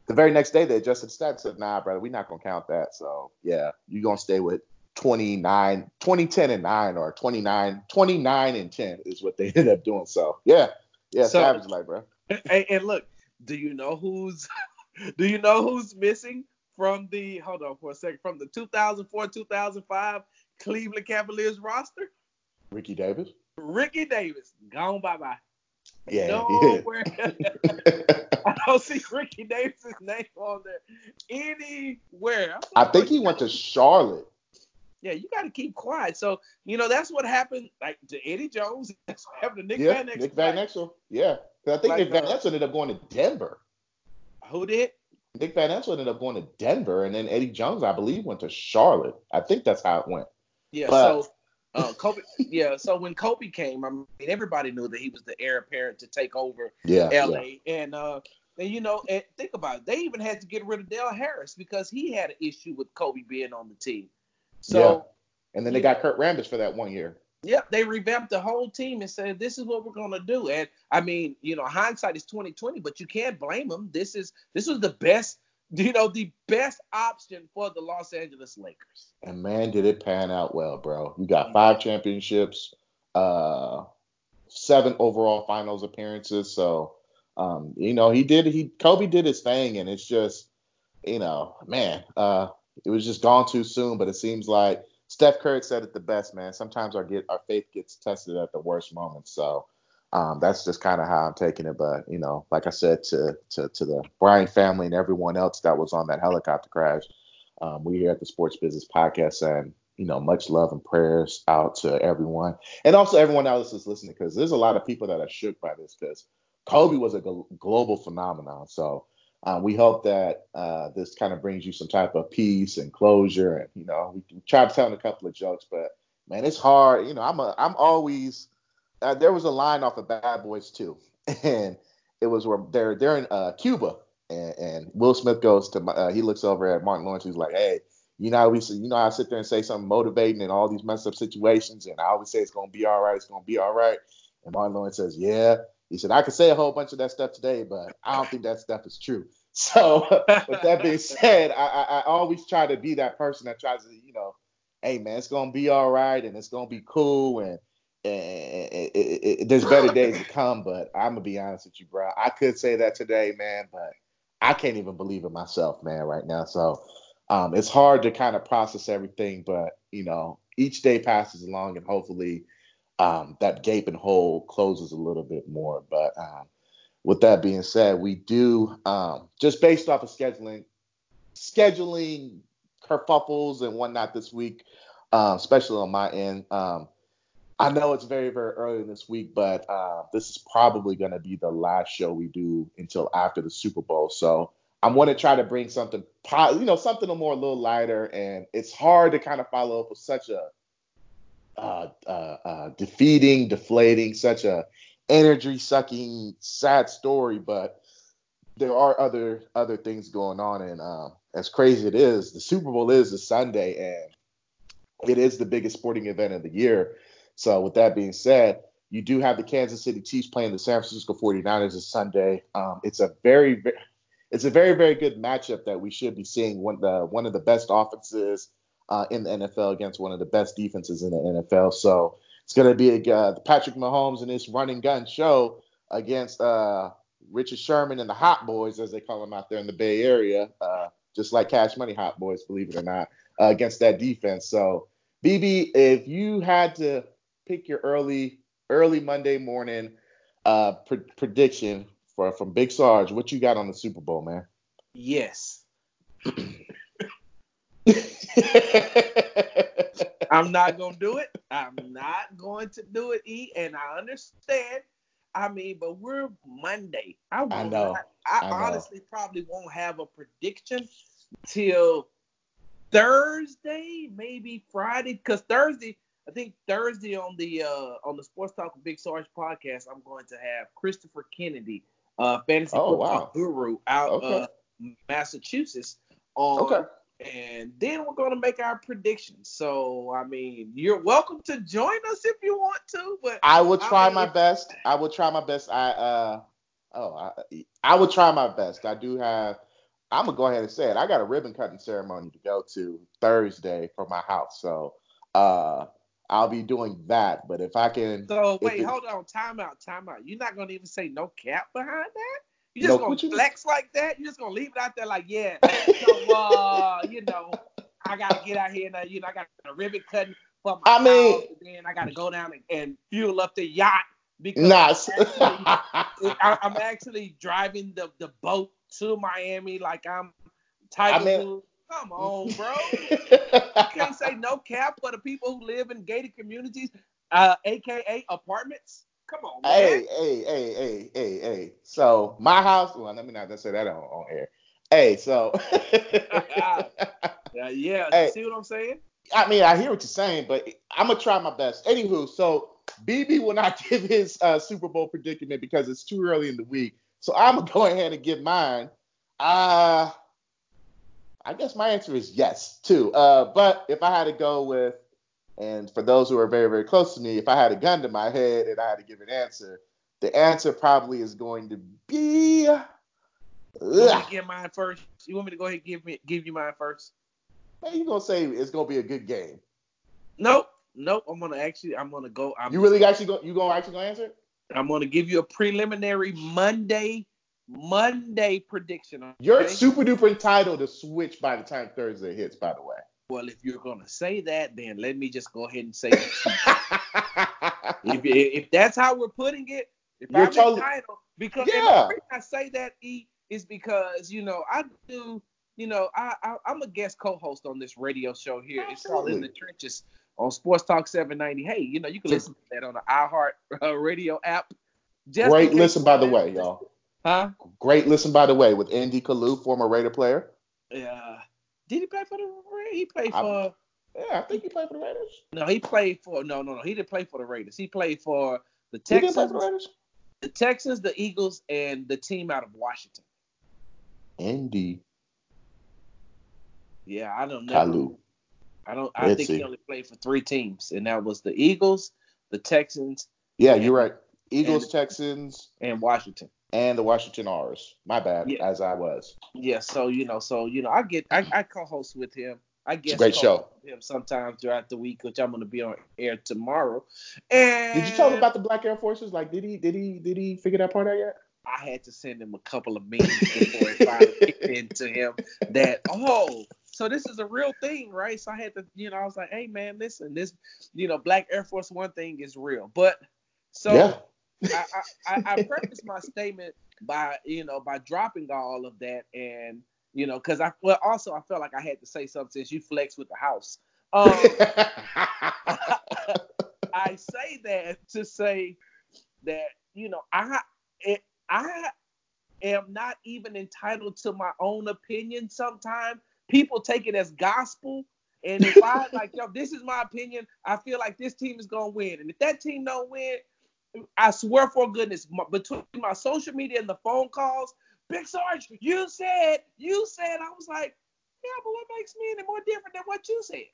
the very next day they adjusted the stats. Said, nah, brother, we're not gonna count that. So yeah, you're gonna stay with 29, 20, 10 and 9 or 29, 29 and 10 is what they (laughs) ended up doing. So yeah, yeah, so, savage life, bro. And, and look, do you know who's (laughs) do you know who's missing from the hold on for a second from the 2004 2005 Cleveland Cavaliers roster? Ricky Davis. Ricky Davis gone bye bye. Yeah. (laughs) Nowhere. Yeah. (laughs) I don't see Ricky Davis's name on there anywhere. I think oh, he went to Charlotte. Yeah, you got to keep quiet. So you know that's what happened, like to Eddie Jones. That's what happened to Nick yeah, Van Exel. Nick Van Exel. Yeah, I think like, Nick Van uh, Exel ended up going to Denver. Who did? Nick Van Exel ended up going to Denver, and then Eddie Jones, I believe, went to Charlotte. I think that's how it went. Yeah. But, so uh, Kobe, yeah. So when Kobe came, I mean, everybody knew that he was the heir apparent to take over yeah, LA. Yeah. And uh, and you know, and think about it, they even had to get rid of Del Harris because he had an issue with Kobe being on the team. So. Yeah. And then they got Kurt Rambis for that one year. Yep, they revamped the whole team and said this is what we're gonna do. And I mean, you know, hindsight is 2020, but you can't blame them. This is this was the best you know, the best option for the Los Angeles Lakers. And man, did it pan out well, bro. You got five championships, uh, seven overall finals appearances. So, um, you know, he did he Kobe did his thing, and it's just, you know, man, uh, it was just gone too soon. But it seems like Steph Curry said it the best, man. Sometimes our get our faith gets tested at the worst moments. So um, that's just kind of how I'm taking it. But you know, like I said to to to the Bryant family and everyone else that was on that helicopter crash, um, we here at the Sports Business Podcast and you know much love and prayers out to everyone and also everyone else that's listening because there's a lot of people that are shook by this because Kobe was a global phenomenon. So uh, we hope that uh, this kind of brings you some type of peace and closure. And you know, we, we tried telling a couple of jokes, but man, it's hard. You know, I'm a I'm always uh, there was a line off of Bad Boys 2, (laughs) and it was where they're they're in uh, Cuba, and, and, Will Smith goes to uh, he looks over at Martin Lawrence, he's like, hey, you know, we you know, I sit there and say something motivating in all these messed up situations, and I always say it's gonna be all right, it's gonna be all right, and Martin Lawrence says, yeah. He said, I could say a whole bunch of that stuff today, but I don't think that stuff is true. (laughs) So, with that being said, I, I, I always try to be that person that tries to, you know, hey man, it's gonna be all right and it's gonna be cool and it, it, it, there's better days to come, but I'm gonna be honest with you, bro. I could say that today, man, but I can't even believe it myself, man, right now. So um, it's hard to kind of process everything, but you know, each day passes along, and hopefully um, that gaping hole closes a little bit more. But um, with that being said, we do um, just based off of scheduling, scheduling kerfuffles and whatnot this week, uh, especially on my end. Um, I know it's very, very early this week, but uh, this is probably going to be the last show we do until after the Super Bowl. So I'm going to try to bring something, you know, something more a little lighter. And it's hard to kind of follow up with such a uh, uh, uh, defeating, deflating, such a energy sucking, sad story. But there are other other things going on, and uh, as crazy it is, the Super Bowl is a Sunday, and it is the biggest sporting event of the year. So with that being said, you do have the Kansas City Chiefs playing the San Francisco 49ers this Sunday. Um, it's a very, very it's a very, very good matchup that we should be seeing one the one of the best offenses uh, in the NFL against one of the best defenses in the NFL. So it's going to be uh, Patrick Mahomes and his running gun show against uh, Richard Sherman and the Hot Boys, as they call them out there in the Bay Area, uh, just like Cash Money Hot Boys, believe it or not, uh, against that defense. So, BB, if you had to pick your early early Monday morning uh, pre- prediction for from Big Sarge. What you got on the Super Bowl, man? Yes. (clears throat) (laughs) I'm not gonna do it. I'm not going to do it, E. And I understand. I mean, but we're Monday. I, I know. Not, I, I know. honestly probably won't have a prediction till Thursday, maybe Friday, because Thursday, I think Thursday on the uh on the Sports Talk with Big Sarge podcast, I'm going to have Christopher Kennedy, uh, fantasy Oh, football wow. guru out Okay. of Massachusetts on Okay. And then we're going to make our predictions. So, I mean, you're welcome to join us if you want to, but I will I try mean, my best. I will try my best. I uh oh I I will try my best. I do have I'm gonna go ahead and say it. I got a ribbon cutting ceremony to go to Thursday for my house. So uh I'll be doing that. But if I can so wait, it- hold on, time out, time out. You're not going to even say no cap behind that? You just No, gonna you- flex like that? You just to leave it out there like, yeah, (laughs) so, uh, you know, I got to get out here and, you know, I got a ribbon cutting for my I mean- house, and then I got to go down and, and fuel up the yacht because Nah. actually, (laughs) I, I'm actually driving the, the boat to Miami like I'm Tiger I mean- Come on, bro. You can't say no cap for the people who live in gated communities, uh, aka apartments. Come on, man. Hey, hey, hey, hey, hey, hey. So my house. Well, let me not just say that on, on air. Hey, so. Uh, (laughs) yeah, Hey. you see what I'm saying? I mean, I hear what you're saying, but I'm gonna try my best. Anywho, so BB will not (laughs) give his uh, Super Bowl predicament because it's too early in the week. So I'm gonna go ahead and give mine. Uh, I guess my answer is yes too. Uh, but if I had to go with, and for those who are very very close to me, if I had a gun to my head and I had to give an answer, the answer probably is going to be. You want to get mine first? You want me to go ahead and give me give you mine first? Hey, you gonna say it's gonna be a good game? Nope, nope. I'm gonna actually, I'm gonna go. I'm You really actually go? You gonna actually gonna answer? I'm gonna give you a preliminary Monday Monday prediction. Okay? You're super duper entitled to switch by the time Thursday hits, by the way. Well, if you're gonna say that, then let me just go ahead and say (laughs) if, if that's how we're putting it, if You're I'm totally- entitled, because Yeah. I say that E is because you know I do, you know I, I I'm a guest co-host on this radio show here. It's called In the Absolutely. Trenches on Sports Talk 790. Hey, you know you can listen to that on the iHeart uh, Radio app. Just Great listen, by the way, y'all. Huh? Great listen, by the way, with N.D. Kalu, former Raider player. Yeah. Did he play for the? Ra- He played for. Yeah, I think he played for the Raiders. No, he played for. No, no, no. He didn't play for the Raiders. He played for the He didn't play Texans, for the Raiders. the Texans, the Eagles, and the team out of Washington. N.D. Yeah, I don't know. Kalu. I don't. I Let's think he only played for three teams, and that was the Eagles, the Texans, Yeah, you're right. Eagles, and- Texans, and Washington. And the Washington R's. My bad, Yeah. as I was. Yeah, so you know, so you know, I get, I, I co-host with him. I guess great show. him sometimes throughout the week, which I'm going to be on air tomorrow. And Did you tell him about the Black Air Forces? Like, did he did he did he figure that part out yet? I had to send him a couple of memes before it finally (laughs) kicked into him that oh, so this is a real thing, right? So I had to, you know, I was like, hey man, listen, this, you know, Black Air Force One thing is real, but so yeah. I, I, I, prefaced my statement by, you know, by dropping all of that and, you know, because I, well, also I felt like I had to say something since you flex with the house. Um, (laughs) I say that to say that you know I it, I am not even entitled to my own opinion. Sometimes people take it as gospel, and if I like, yo, this is my opinion. I feel like this team is gonna win, and if that team don't win, I swear for goodness, my, between my social media and the phone calls, Big Sarge, you said, you said, I was like, yeah, but what makes me any more different than what you said?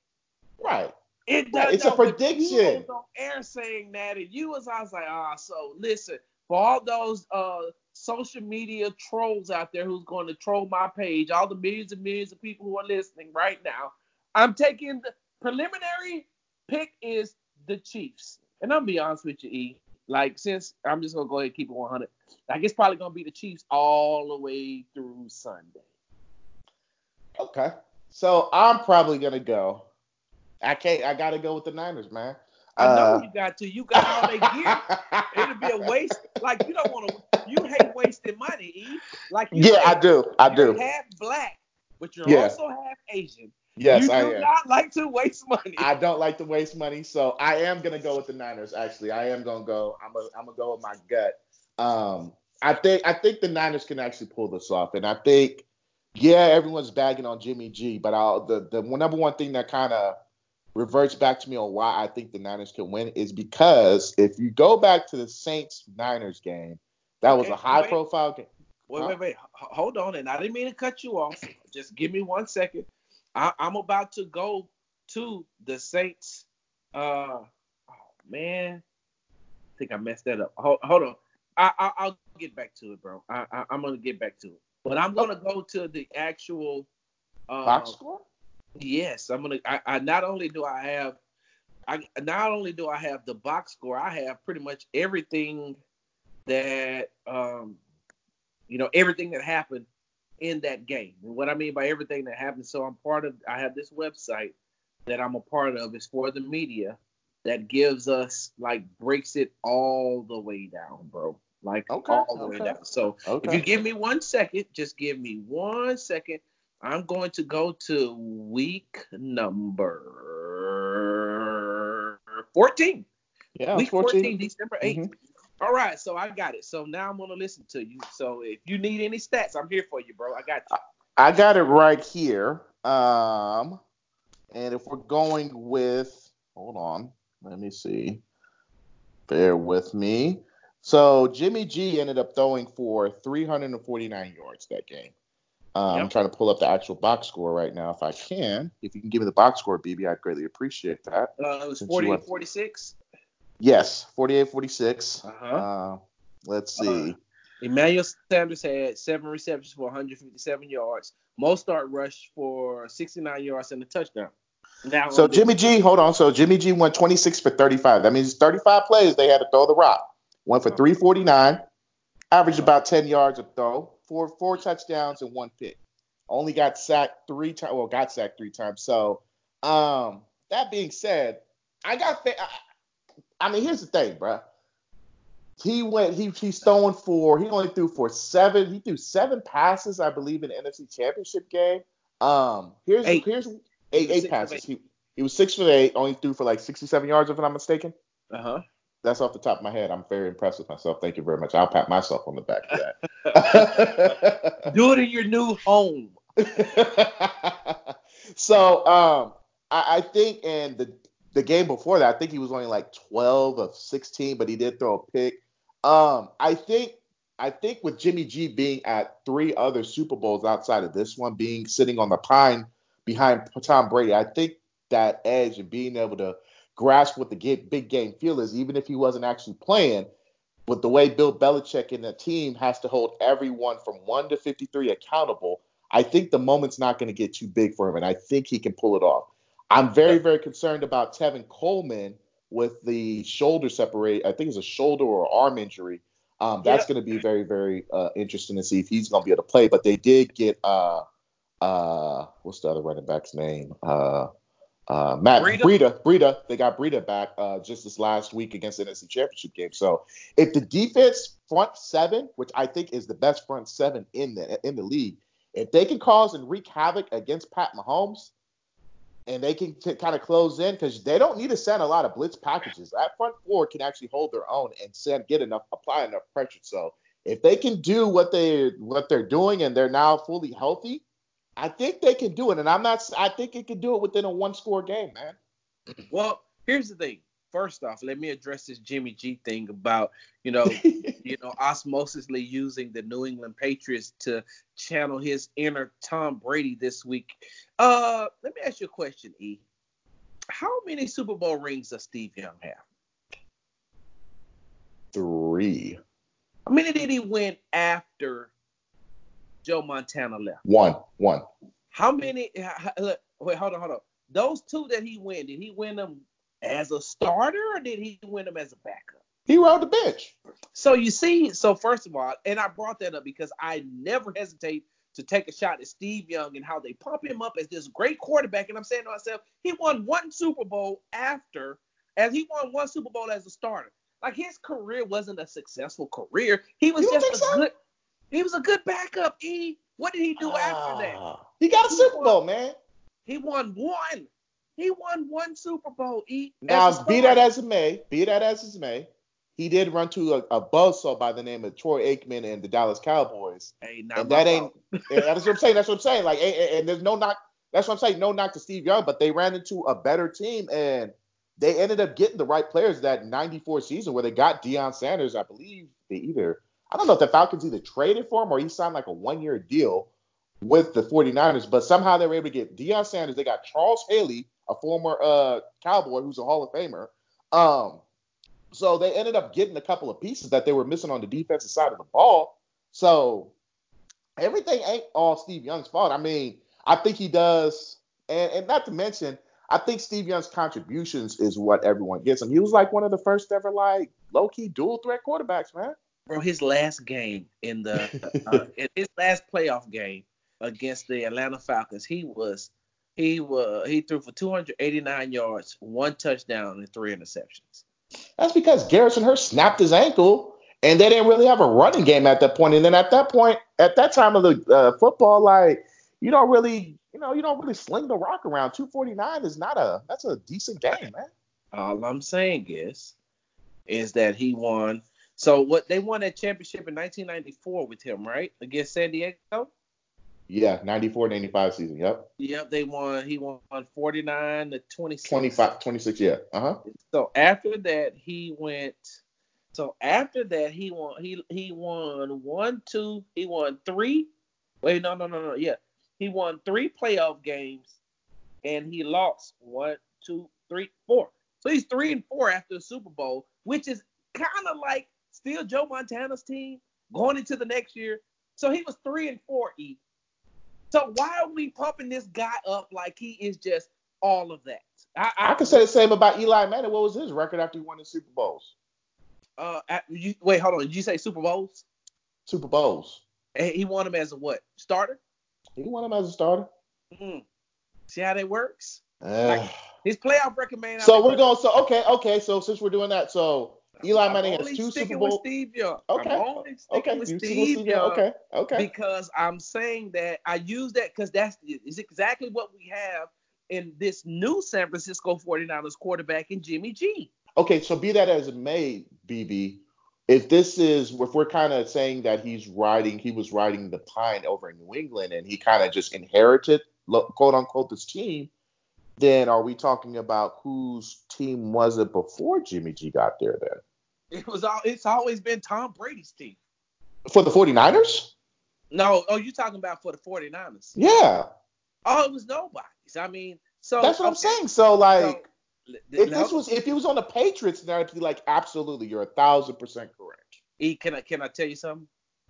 right. It Right, does. it's a no, but prediction. On air saying that, and you was. I was like, ah. so listen, for all those uh social media trolls out there who's going to troll my page, all the millions and millions of people who are listening right now, I'm taking the preliminary pick is the Chiefs, and I'm be honest with you, E. Like since I'm just gonna go ahead and keep it 100, Like it's probably gonna be the Chiefs all the way through Sunday. Okay. So I'm probably gonna go. I can't. I gotta go with the Niners, man. I know Uh, you got to. You got all they gear. (laughs) It'll be a waste. Like you don't want to. You hate wasting money, E. Like you yeah, I do. I you're do. half black, but you're Yeah. also half Asian, Yes, you I do am. not like to waste money. I don't like to waste money, so I am gonna go with the Niners. Actually, I am gonna go. I'm gonna I'm gonna go with my gut. Um, I think I think the Niners can actually pull this off, and I think yeah, everyone's bagging on Jimmy G, but I'll, the the number one thing that kind of reverts back to me on why I think the Niners can win is because if you go back to the Saints Niners game, that was a high wait. profile game. Wait, Huh? wait, wait. Hold on. And I didn't mean to cut you off. Just give me one second. I, I'm about to go to the Saints. Uh, oh man, I think I messed that up. Hold, hold on. I, I I'll get back to it, bro. I, I I'm gonna get back to it. But I'm gonna go to the actual. Uh, Box score? Yes, I'm gonna. I, I not only do I have, I not only do I have the box score, I have pretty much everything that um, you know, everything that happened in that game. And what I mean by everything that happens, so I'm part of. I have this website that I'm a part of. It's for the media that gives us like breaks it all the way down, bro. Like Okay, all the way down. So Okay. if you give me one second, just give me one second. I'm going to go to week number 14. yeah, week 14. 14, December 8th. Mhm. All right, so I got it. So now I'm going to listen to you. So if you need any stats, I'm here for you, bro. I got you. I got it right here. Um, and if we're going with, hold on, let me see. Bear with me. So Jimmy G ended up throwing for 349 yards that game. Um, I'm trying to pull up the actual box score right now if I can. If you can give me the box score, BB, I'd greatly appreciate that. Uh, it was Since you 48 went- 46. Yes, 48 46. Uh-huh. Uh, let's see. Emmanuel Sanders had seven receptions for 157 yards. Mostert rush for 69 yards and a touchdown. Now, So Jimmy G, hold on. So Jimmy G went 26 for 35. That means 35 plays they had to throw the rock. One for 349, averaged about 10 yards a throw, four four touchdowns and one pick. Only got sacked three times. Well, got sacked three times. So, um, that being said, I got. Fa- I, mean, here's the thing, bruh. He went. He he's throwing for. He only threw for seven. He threw seven passes, I believe, in the NFC Championship game. Um, here's Eight. here's He eight eight passes. He he was six for eight. Only threw for like 67 yards, if I'm not mistaken. uh-huh. That's off the top of my head. I'm very impressed with myself. Thank you very much. I'll pat myself on the back for that. (laughs) Do it in your new home. (laughs) so um, I, I think in the the game before that, I think he was only like 12 of 16, but he did throw a pick. Um, I think I think with Jimmy G being at three other Super Bowls outside of this one, being sitting on the pine behind Tom Brady, I think that edge and being able to grasp what the big game feel is, even if he wasn't actually playing, with the way Bill Belichick and the team has to hold everyone from 1 to 53 accountable, I think the moment's not going to get too big for him, and I think he can pull it off. I'm very, very concerned about Tevin Coleman with the shoulder separate. I think it's a shoulder or arm injury. Um, that's Yep. going to be very, very uh, interesting to see if he's going to be able to play. But they did get uh, uh, what's the other running back's name? Uh, uh, Matt Breida? Breida. They got Breida back uh, just this last week against the NFC Championship game. So if the defense front seven, which I think is the best front seven in the in the league, if they can cause and wreak havoc against Pat Mahomes, and they can t- kind of close in because they don't need to send a lot of blitz packages. That front four can actually hold their own and send get enough apply enough pressure. So if they can do what they what they're doing and they're now fully healthy, I think they can do it. And I'm not. I think it can do it within a one score game, man. Well, here's the thing. First off, let me address this Jimmy G thing about, you know, (laughs) you know, osmosisly using the New England Patriots to channel his inner Tom Brady this week. Uh, let me ask you a question, E. How many Super Bowl rings does Steve Young have? Three, How many did he win after Joe Montana left? one, one. How many? Look, wait, hold on, hold on. Those two that he win, did he win them as a starter or did he win them as a backup? He rode the bench. So you see, so first of all, and I brought that up because I never hesitate to take a shot at Steve Young and how they pump him up as this great quarterback. And I'm saying to myself, he won one Super Bowl after, as he won one Super Bowl as a starter. Like his career wasn't a successful career. He was just a so? good. He was a good backup. E. What did he do after that? Ah, He got a Super Bowl, man. He won one. He won one Super Bowl. He, now, be that as it may, be that as it may, he did run to a, a buzzsaw by the name of Troy Aikman and the Dallas Cowboys. Hey, and that ain't. that's what I'm saying. That's what I'm saying. Like, and, and there's no knock. That's what I'm saying. No knock to Steve Young, but they ran into a better team and they ended up getting the right players that 94 season where they got Deion Sanders. I believe they either. I don't know if the Falcons either traded for him or he signed like a one year deal with the 49ers, but somehow they were able to get Deion Sanders. They got Charles Haley, a former uh, Cowboy who's a Hall of Famer. Um, so they ended up getting a couple of pieces that they were missing on the defensive side of the ball. So everything ain't all Steve Young's fault. I mean, I think he does, and, and not to mention, I think Steve Young's contributions is what everyone gets him. He was like one of the first ever like low key dual threat quarterbacks, man. Bro, his last game in the (laughs) uh, in his last playoff game against the Atlanta Falcons, he was he was he threw for 289 yards, one touchdown, and three interceptions. That's because Garrison Hearst snapped his ankle, and they didn't really have a running game at that point. And then at that point, at that time of the uh, football, like you don't really, you know, you don't really sling the rock around. 249 is not a that's a decent game, man. All I'm saying is, is that he won. So what they won that championship in 1994 with him, right, against San Diego. Yeah, 94 95 season. Yep. Yep, they won. He won 49 to 26. 25, 26, yeah. Uh huh. So after that, he went. So after that, he won. He he won one, two. He won three. Wait, no, no, no, no. Yeah, he won three playoff games, and he lost one, two, three, four. So he's three and four after the Super Bowl, which is kind of like still Joe Montana's team going into the next year. So he was three and four. E. So why are we pumping this guy up like he is just all of that? I, I, I can say the same about Eli Manning. What was his record after he won the Super Bowls? Uh, you, wait, hold on. Did you say Super Bowls? Super Bowls. he won them as a what? Starter? He won them as a starter. Mm. See how that works? Uh, like his playoff record, man. So we're going. So okay, okay. So since we're doing that, so Eli Manning has two Super Bowls. Steve Young. Okay. I'm only sticking okay. with Steve, Steve Young. Okay. Okay. Because I'm saying that I use that because that's is exactly what we have in this new San Francisco 49ers quarterback in Jimmy G. Okay, so be that as it may, BB, if this is if we're kind of saying that he's riding, he was riding the pine over in New England, and he kind of just inherited quote unquote this team then are we talking about whose team was it before Jimmy G got there then? It was all it's always been Tom Brady's team. For the 49ers? No, oh you talking about for the 49ers. Yeah. Oh, it was nobody's. I mean, so That's what okay. I'm saying. So like so, if this was if he was on the Patriots, then I'd be like, absolutely, you're a thousand percent correct. E, can I can I tell you something?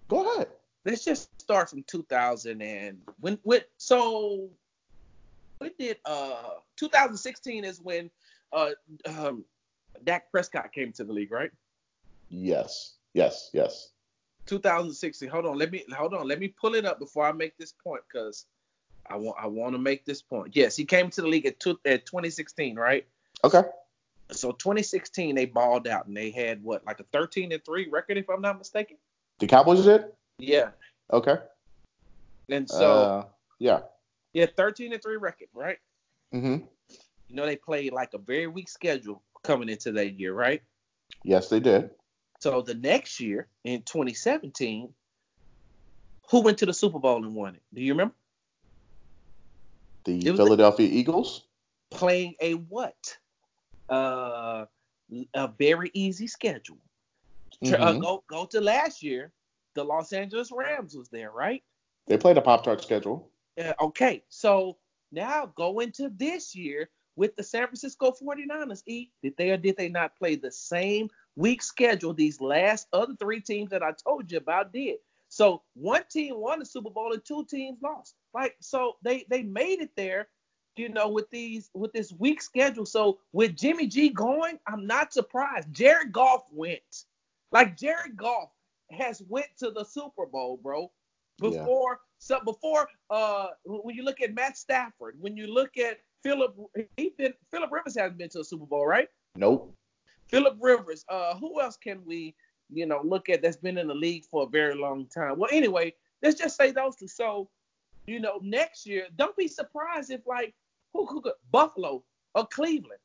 Go ahead. Let's just start from 2000 and when when so when did uh 2016 is when uh um Dak Prescott came to the league, right? Yes. Yes. Yes. 2016. Hold on. Let me hold on. Let me pull it up before I make this point because I want I want to make this point. Yes, he came to the league at, two, at 2016, right? Okay. So 2016 they balled out and they had what like a 13 and three record if I'm not mistaken. The Cowboys did. Yeah. Okay. And so uh, yeah. Yeah, 13 and 3 record, right? Mm-hmm. You know, they played like a very weak schedule coming into that year, right? Yes, they did. So the next year, in 2017, who went to the Super Bowl and won it? Do you remember? The Philadelphia Eagles? Playing a what? Uh, a very easy schedule. Uh, mm-hmm. Uh, go go to last year. The Los Angeles Rams was there, right? They played a Pop Tart schedule. Uh, okay, so now go into this year with the San Francisco 49ers. E, did they or did they not play the same week schedule these last other three teams that I told you about did? So one team won the Super Bowl and two teams lost. Like so they they made it there, you know, with these with this week schedule. So with Jimmy G going, I'm not surprised. Jared Goff went. Like Jared Goff has went to the Super Bowl, bro. Before so before, uh, when you look at Matt Stafford, when you look at Philip, he been Philip Rivers hasn't been to a Super Bowl, right? Nope. Philip Rivers. Uh, who else can we, you know, look at that's been in the league for a very long time? Well, anyway, let's just say those two. So, you know, next year, don't be surprised if like who could Buffalo or Cleveland.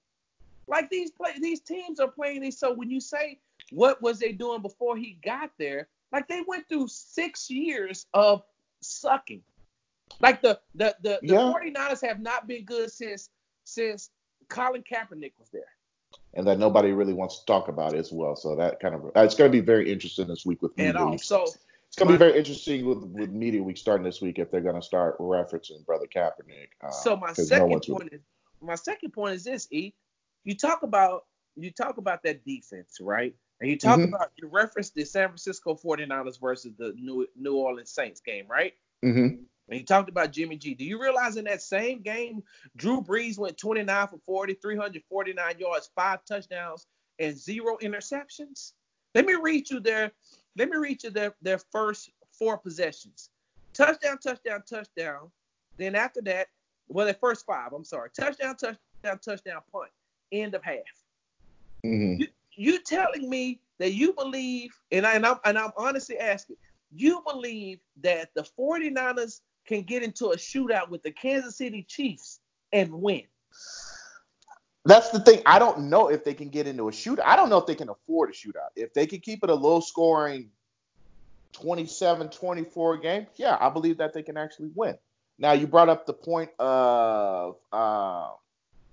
Like these play these teams are playing these. So when you say what was they doing before he got there, like they went through six years of sucking. Like the the the, the yeah. 49ers have not been good since since Colin Kaepernick was there. And that nobody really wants to talk about as well. So that kind of it's going to be very interesting this week with media. And also, it's going to be very interesting with, with media week starting this week if they're going to start referencing Brother Kaepernick. Uh, so my second no point is my second point is this: E, you talk about you talk about that defense, right? And you talk mm-hmm. about you referenced the San Francisco 49ers versus the New New Orleans Saints game, right? Mm-hmm. And you talked about Jimmy G. Do you realize in that same game, Drew Brees went 29 for 40, 349 yards, five touchdowns, and zero interceptions? Let me read you their let me read you their, their first four possessions. Touchdown, touchdown, touchdown. Then after that, well, their first five, I'm sorry. Touchdown, touchdown, touchdown, punt. End of half. Mm-hmm. You, you telling me that you believe, and, I, and, I'm, and I'm honestly asking, you believe that the 49ers can get into a shootout with the Kansas City Chiefs and win? That's the thing. I don't know if they can get into a shootout. I don't know if they can afford a shootout. If they can keep it a low scoring 27 24 game, yeah, I believe that they can actually win. Now, you brought up the point of uh,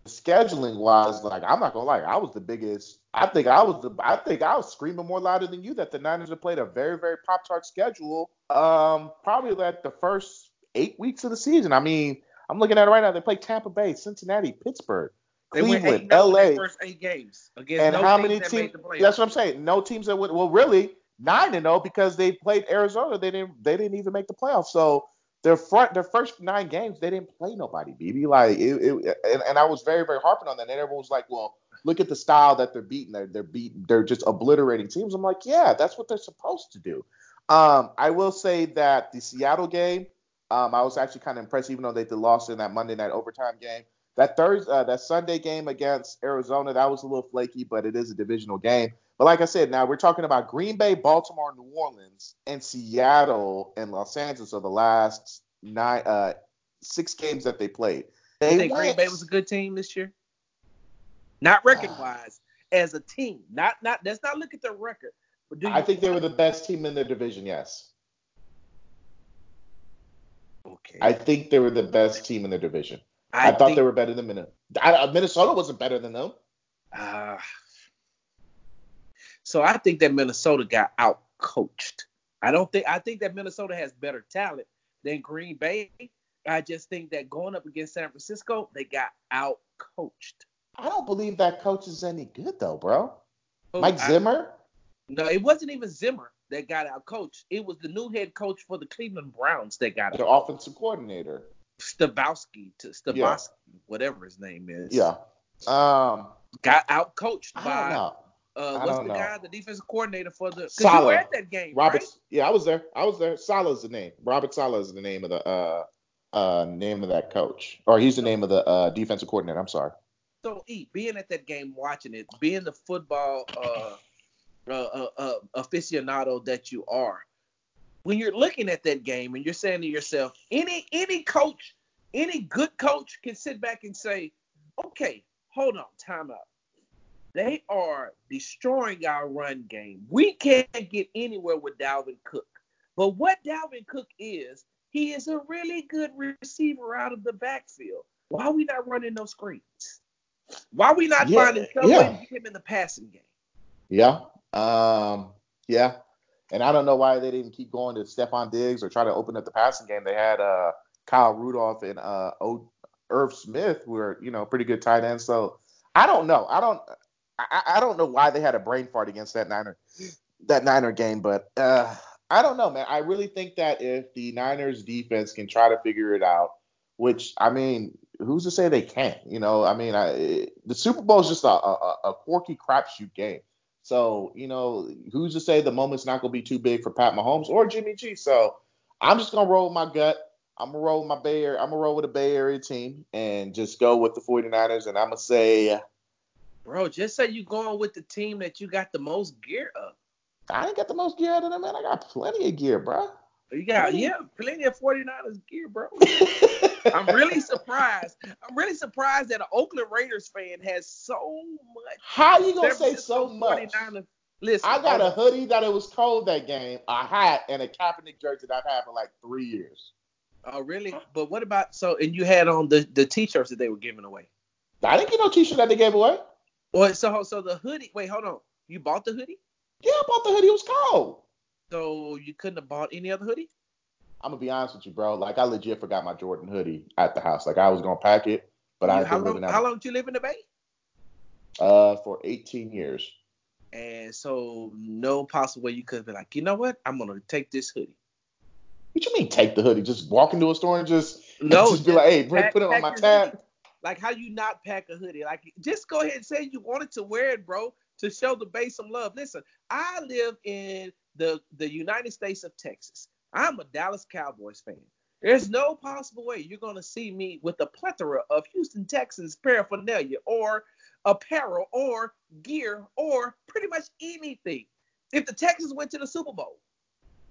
scheduling wise, like I'm not gonna lie, I was the biggest. I think I was the. I think I was screaming more louder than you that the Niners have played a very, very pop tart schedule. Um, probably like the first eight weeks of the season. I mean, I'm looking at it right now. They play Tampa Bay, Cincinnati, Pittsburgh, they Cleveland, LA. first eight games against and no how many teams? That's what I'm saying. No teams that went. Well, really nine and know because they played Arizona. They didn't. They didn't even make the playoffs. So their front, their first nine games, they didn't play nobody. BB like it, it and, and, I was very, very harping on that. And everyone was like, well. Look at the style that they're beating. They're, they're beating. They're just obliterating teams. I'm like, yeah, that's what they're supposed to do. Um, I will say that the Seattle game, um, I was actually kind of impressed, even though they lost in that Monday night overtime game. That Thursday, uh, that Sunday game against Arizona, that was a little flaky, but it is a divisional game. But like I said, now we're talking about Green Bay, Baltimore, New Orleans, and Seattle and Los Angeles are the last nine, uh, six games that they played. They you think went, Green Bay was a good team this year? Not record wise, uh, as a team. Not not. Let's not look at their record. But do I think they were the best team in their division. Yes. Okay. I think they were the best team in their division. I, I thought they were better than Minnesota. Minnesota wasn't better than them. Uh, so I think that Minnesota got out coached. I don't think I think that Minnesota has better talent than Green Bay. I just think that going up against San Francisco, they got out coached. I don't believe that coach is any good though, bro. Oh, Mike Zimmer? I, no, it wasn't even Zimmer that got out coached. It was the new head coach for the Cleveland Browns that got the offensive coordinator. Stavowski to Stavowski, yeah. whatever his name is. Yeah. Um, got out coached by uh, what's the know. guy, the defensive coordinator for the? Because you were at that game, Robert. Right? Yeah, I was there. I was there. Saleh's the name. Robert Saleh is the name of the uh uh name of that coach, or he's the name of the uh defensive coordinator. I'm sorry. So, E, being at that game, watching it, being the football uh, uh, uh, uh aficionado that you are, when you're looking at that game and you're saying to yourself, any any coach, any good coach can sit back and say, okay, hold on, time out. They are destroying our run game. We can't get anywhere with Dalvin Cook. But what Dalvin Cook is, he is a really good receiver out of the backfield. Why are we not running those screens? Why are we not yeah, finding some yeah. way to get him in the passing game? Yeah. Um, yeah. And I don't know why they didn't keep going to Stefon Diggs or try to open up the passing game. They had uh, Kyle Rudolph and uh, o- Irv Smith, who are you know pretty good tight ends. So I don't know. I don't. I, I don't know why they had a brain fart against that Niner that Niner game, but uh, I don't know, man. I really think that if the Niners defense can try to figure it out, which I mean, who's to say they can't? You know, I mean, I, the Super Bowl is just a, a, a quirky crapshoot game. So, you know, who's to say the moment's not to be too big for Pat Mahomes or Jimmy G? So, I'm just to roll with my gut. I'm to roll with my Bay Area. I'm to roll with a Bay Area team and just go with the 49ers. And I'm to say. Bro, just say you going with the team that you got the most gear of. I ain't got the most gear out of them, man. I got plenty of gear, bro. You got, yeah, plenty of 49ers gear, bro. (laughs) I'm really surprised. I'm really surprised that an Oakland Raiders fan has so much. How you gonna say so much? Listen, I got a hoodie that it was cold that game, a hat, and a Kaepernick jersey that I've had for like three years. Oh, really? But what about so? And you had on the the t-shirts that they were giving away. I didn't get no t-shirt that they gave away. Well, so so the hoodie. Wait, hold on. You bought the hoodie? Yeah, I bought the hoodie. It was cold. So you couldn't have bought any other hoodie? I'm gonna be honest with you, bro. Like I legit forgot my Jordan hoodie at the house. Like I was gonna pack it, but I how long, how long did you live in the Bay? Uh, for 18 years. And so no possible way you could be like, you know what? I'm gonna take this hoodie. What you mean take the hoodie? Just walk into a store and just no, (laughs) just be like, hey, bring, pack, put it on my tab. Like how you not pack a hoodie? Like just go ahead and say you wanted to wear it, bro, to show the Bay some love. Listen, I live in the the United States of Texas. I'm a Dallas Cowboys fan. There's no possible way you're going to see me with a plethora of Houston Texans paraphernalia or apparel or gear or pretty much anything. If the Texans went to the Super Bowl,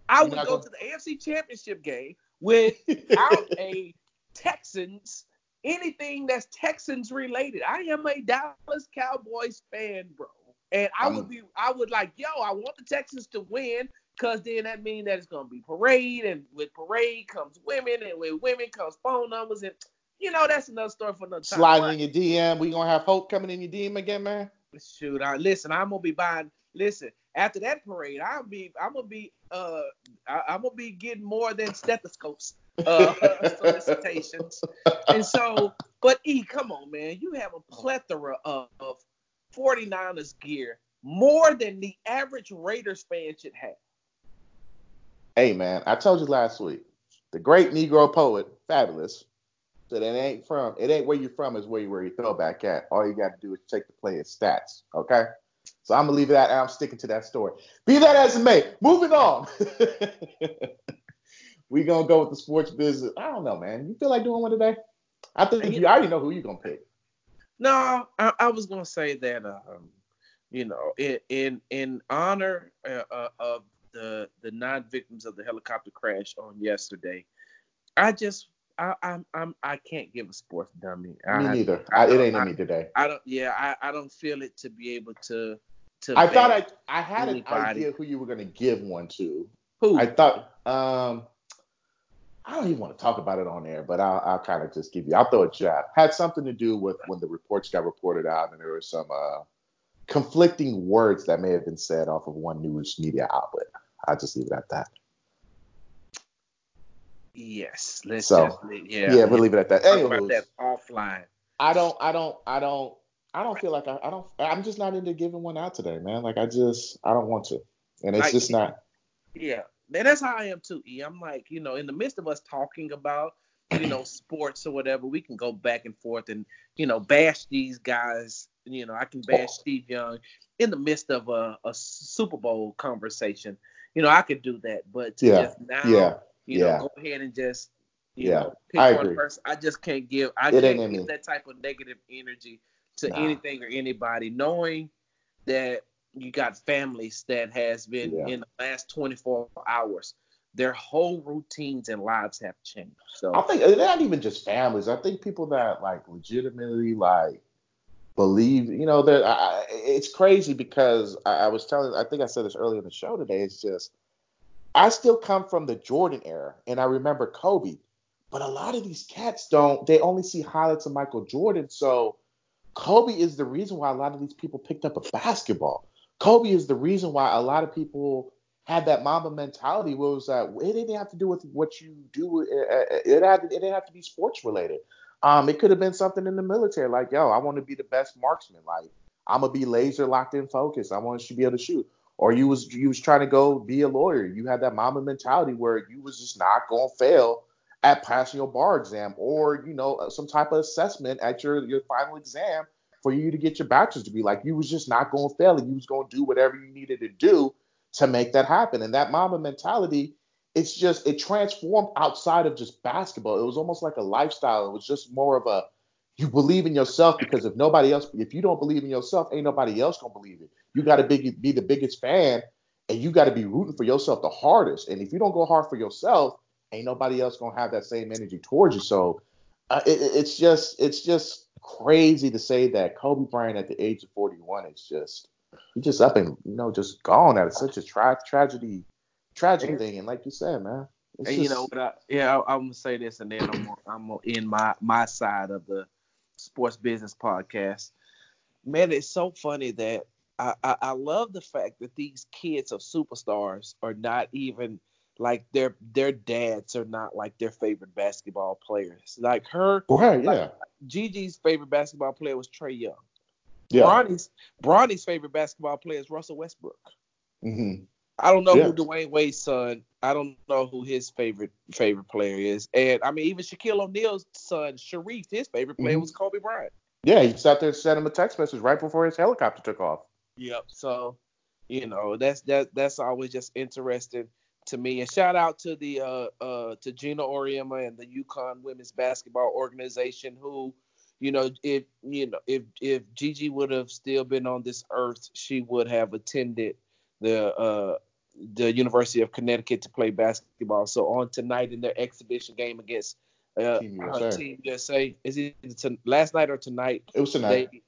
I would go to the AFC Championship game without (laughs) a Texans anything that's Texans related. I am a Dallas Cowboys fan, bro. And I would be I would like, yo, I want the Texans to win because then that means that it's gonna be parade, and with parade comes women, and with women comes phone numbers, and you know that's another story for another time. Sliding in your DM, we gonna have hope coming in your DM again, man. Shoot, I listen. I'm gonna be buying. Listen, after that parade, I'll be. I'm gonna be. Uh, I, am gonna be getting more than stethoscopes. Uh, solicitations. and so, but E, come on, man. You have a plethora of, of 49ers gear, more than the average Raiders fan should have. Hey man, I told you last week, the great Negro poet, fabulous. That it ain't from it ain't where you're from, is where you where you throw back at. All you got to do is check the player's stats. Okay. So I'm gonna leave it at I'm sticking to that story. Be that as it may, moving on. (laughs) we gonna go with the sports business. I don't know, man. You feel like doing one today? I think you, you already know who you're gonna pick. No, I, I was gonna say that um, you know, in in in honor uh, uh, of the the nine victims of the helicopter crash on yesterday. I just I I'm, I'm I can't give a sports dummy. Me I, neither. I, it ain't in me today. I don't. Yeah, I, I don't feel it to be able to. I thought I I had anybody. an idea who you were gonna give one to. Who? I thought. Um. I don't even want to talk about it on air, but I'll, I'll kind of just give you. I'll throw a jab. Had something to do with when the reports got reported out, and there were some uh, conflicting words that may have been said off of one news media outlet. I'll just leave it at that. Yes, let's so, yeah, yeah, we'll leave it at that. Anyways, that offline. I don't, I don't, I don't, I don't feel like I, I don't, I'm just not into giving one out today, man. Like I just, I don't want to, and it's like, just not. Yeah, and that's how I am too. E. I'm like, you know, in the midst of us talking about, you know, (clears throat) sports or whatever, we can go back and forth and, you know, bash these guys. You know, I can bash. Steve Young in the midst of a, a Super Bowl conversation you know, I could do that. But to yeah. just now, yeah. you yeah. know, go ahead and just, you yeah. know, pick I one agree. person. I just can't give, I it can't give that type of negative energy to nah. anything or anybody, knowing that you got families that has been yeah. in the last 24 hours their whole routines and lives have changed. So I think they're not even just families. I think people that like legitimately like believe, you know, that I, it's crazy because I, I, was telling, I think I said this earlier in the show today. It's just, I still come from the Jordan era and I remember Kobe, but a lot of these cats don't, they only see highlights of Michael Jordan. So Kobe is the reason why a lot of these people picked up a basketball. Kobe is the reason why a lot of people had that Mamba mentality where it was that it didn't have to do with what you do. It, it, had, it didn't have to be sports related. Um, it could have been something in the military, like, yo, I want to be the best marksman. Like, I'm gonna be laser locked in focus. I want to be able to shoot. Or you was you was trying to go be a lawyer. You had that Mamba mentality where you was just not gonna fail at passing your bar exam, or you know uh, some type of assessment at your your final exam for you to get your bachelor's degree. Like you was just not gonna fail, and you was gonna do whatever you needed to do to make that happen. And that Mamba mentality it's just it transformed outside of just basketball. It was almost like a lifestyle. It was just more of a you believe in yourself because if nobody else, if you don't believe in yourself, ain't nobody else gonna believe it. You got to be, be the biggest fan, and you got to be rooting for yourself the hardest. And if you don't go hard for yourself, ain't nobody else gonna have that same energy towards you. So uh, it, it's just it's just crazy to say that Kobe Bryant at the age of 41 is just he just up and you know just gone at such a tra- tragedy tragic thing. And like you said, man. and just, you know what? I, yeah, I, am gonna say this, and then I'm gonna, I'm gonna end my my side of the sports business podcast. Man, it's so funny that I, I, I love the fact that these kids of superstars are not even like their their dads are not like their favorite basketball players. Like her, right? Like, yeah. Gigi's favorite basketball player was Trae Young. Yeah. Bronny's Bronny's favorite basketball player is Russell Westbrook. Mm-hmm. I don't know yeah. who Dwyane Wade's son. I don't know who his favorite favorite player is. And I mean, even Shaquille O'Neal's son, Shareef, his favorite player mm-hmm. was Kobe Bryant. Yeah, he sat there and sent him a text message right before his helicopter took off. Yep. So, you know, that's that that's always just interesting to me. And shout out to the uh uh to Geno Auriemma and the UConn Women's Basketball Organization who, you know, if you know if if Gigi would have still been on this earth, she would have attended the uh the University of Connecticut to play basketball. So on tonight in their exhibition game against uh, Team USA. Team USA. Is it last night or tonight? It was tonight. They,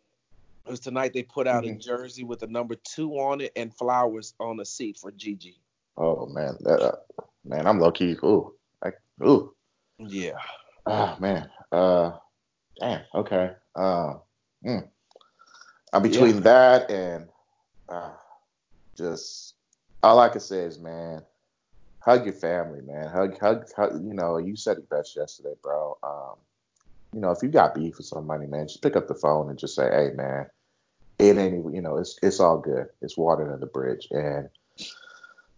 it was tonight. They put out mm-hmm. a jersey with a number two on it and flowers on the seat for Gigi. Oh man, that, uh, man, I'm low key. Ooh, like ooh. Yeah. Ah man. Uh, damn. Okay. Uh, mm. I'm between yeah. that and uh, just all I can say is, man, hug your family, man. Hug, hug, hug. You know, you said it best yesterday, bro. Um, you know, if you got beef with somebody, man, just pick up the phone and just say, hey, man, it ain't you know it's it's all good. It's water under the bridge, and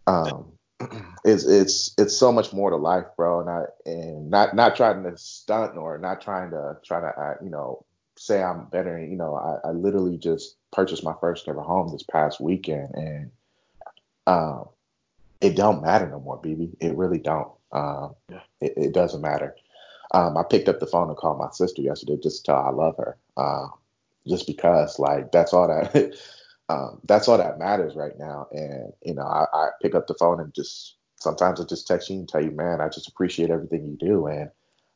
um, it's it's it's so much more to life, bro. Not and not not trying to stunt or not trying to try to uh, you know say I'm better. You know, I, I literally just purchased my first ever home this past weekend, and um, it don't matter no more, BB. It really don't. Um, yeah. it, it doesn't matter. Um, I picked up the phone and called my sister yesterday just to tell her I love her. Uh, just because like that's all that (laughs) um, that's all that matters right now. And you know, I, I, pick up the phone and just sometimes I just text you and tell you, man, I just appreciate everything you do. And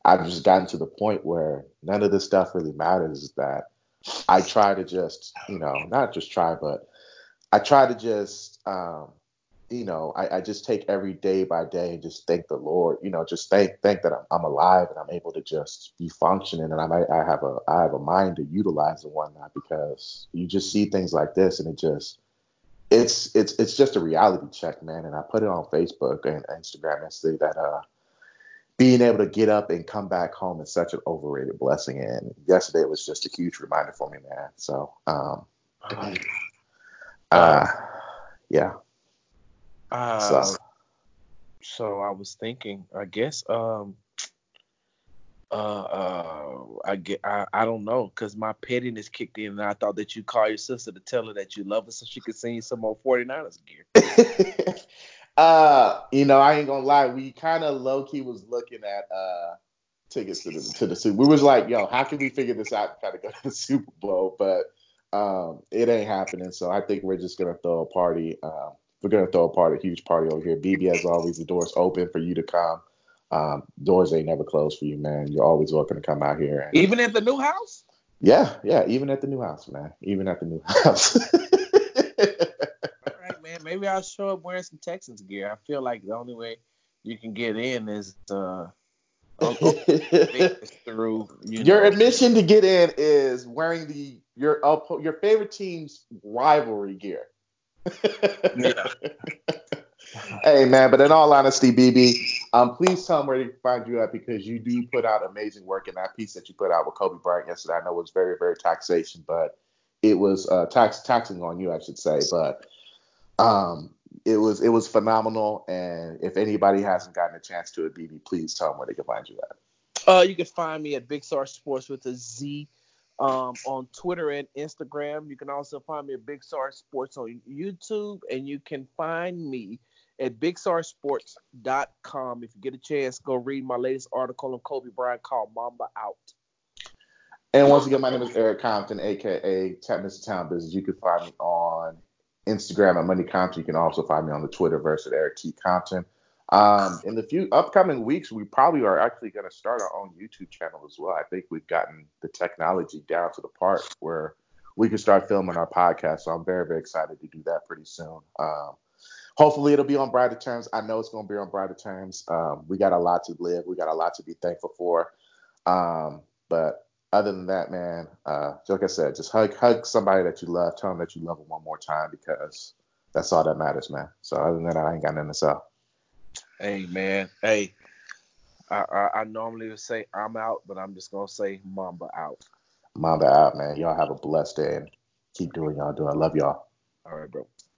I've just gotten to the point where none of this stuff really matters. That I try to just, you know, not just try, but I try to just um, you know, I, I, just take every day by day and just thank the Lord, you know, just thank thank that I'm, I'm alive and I'm able to just be functioning and I might I have a I have a mind to utilize and whatnot because you just see things like this and it just it's it's it's just a reality check, man. And I put it on Facebook and Instagram and say that uh being able to get up and come back home is such an overrated blessing. And yesterday was just a huge reminder for me, man. So um uh yeah. Uh, so. so I was thinking, I guess, um, uh, uh, I get, I, I don't know, cause my pettiness kicked in, and I thought that you call your sister to tell her that you love her so she could sing some more 49ers gear. (laughs) uh, you know, I ain't gonna lie, we kind of low key was looking at uh tickets to the to the Super. We was like, yo, how can we figure this out kind of go to the Super Bowl? But um, it ain't happening. So I think we're just gonna throw a party. Um, we're gonna throw a party, a huge party over here. BB, as always, the door's open for you to come. Um, doors ain't never closed for you, man. You're always welcome to come out here. And, even at the new house? Yeah, yeah, even at the new house, man. Even at the new (laughs) house. All right, man. Maybe I'll show up wearing some Texans gear. I feel like the only way you can get in is uh (laughs) through you your know. admission to get in is wearing the your your favorite team's rivalry gear yeah. hey man, but in all honesty, BB, um, please tell them where to find you at because you do put out amazing work in that piece that you put out with Kobe Bryant yesterday. I know it was very, very taxation, but it was uh, tax taxing on you, I should say. But um, it was it was phenomenal. And if anybody hasn't gotten a chance to it, BB, please tell them where they can find you at. Uh, you can find me at Big Star Sports with a Z um, on Twitter and Instagram. You can also find me at Big Star Sports on YouTube, and you can find me at BigStarSports.com. If you get a chance, go read my latest article on Kobe Bryant called Mamba Out. And once again, my name is Eric Compton, aka Mr. Town Business. You can find me on Instagram at Money Compton. You can also find me on the Twitterverse at Eric T. Compton. Um, in the few upcoming weeks, we probably are actually going to start our own YouTube channel as well. I think we've gotten the technology down to the part where we can start filming our podcast. So I'm very, very excited to do that pretty soon. Um, hopefully it'll be on brighter terms. I know it's going to be on brighter terms. Um, we got a lot to live. We got a lot to be thankful for. Um, but other than that, man, uh, like I said, just hug hug somebody that you love. Tell them that you love them one more time because that's all that matters, man. So other than that, I ain't got nothing to say. Hey, man. Hey, I, I, I normally would say I'm out, but I'm just gonna say Mamba out. Mamba out, man. Y'all have a blessed day and keep doing y'all doing. I love y'all. All right, bro.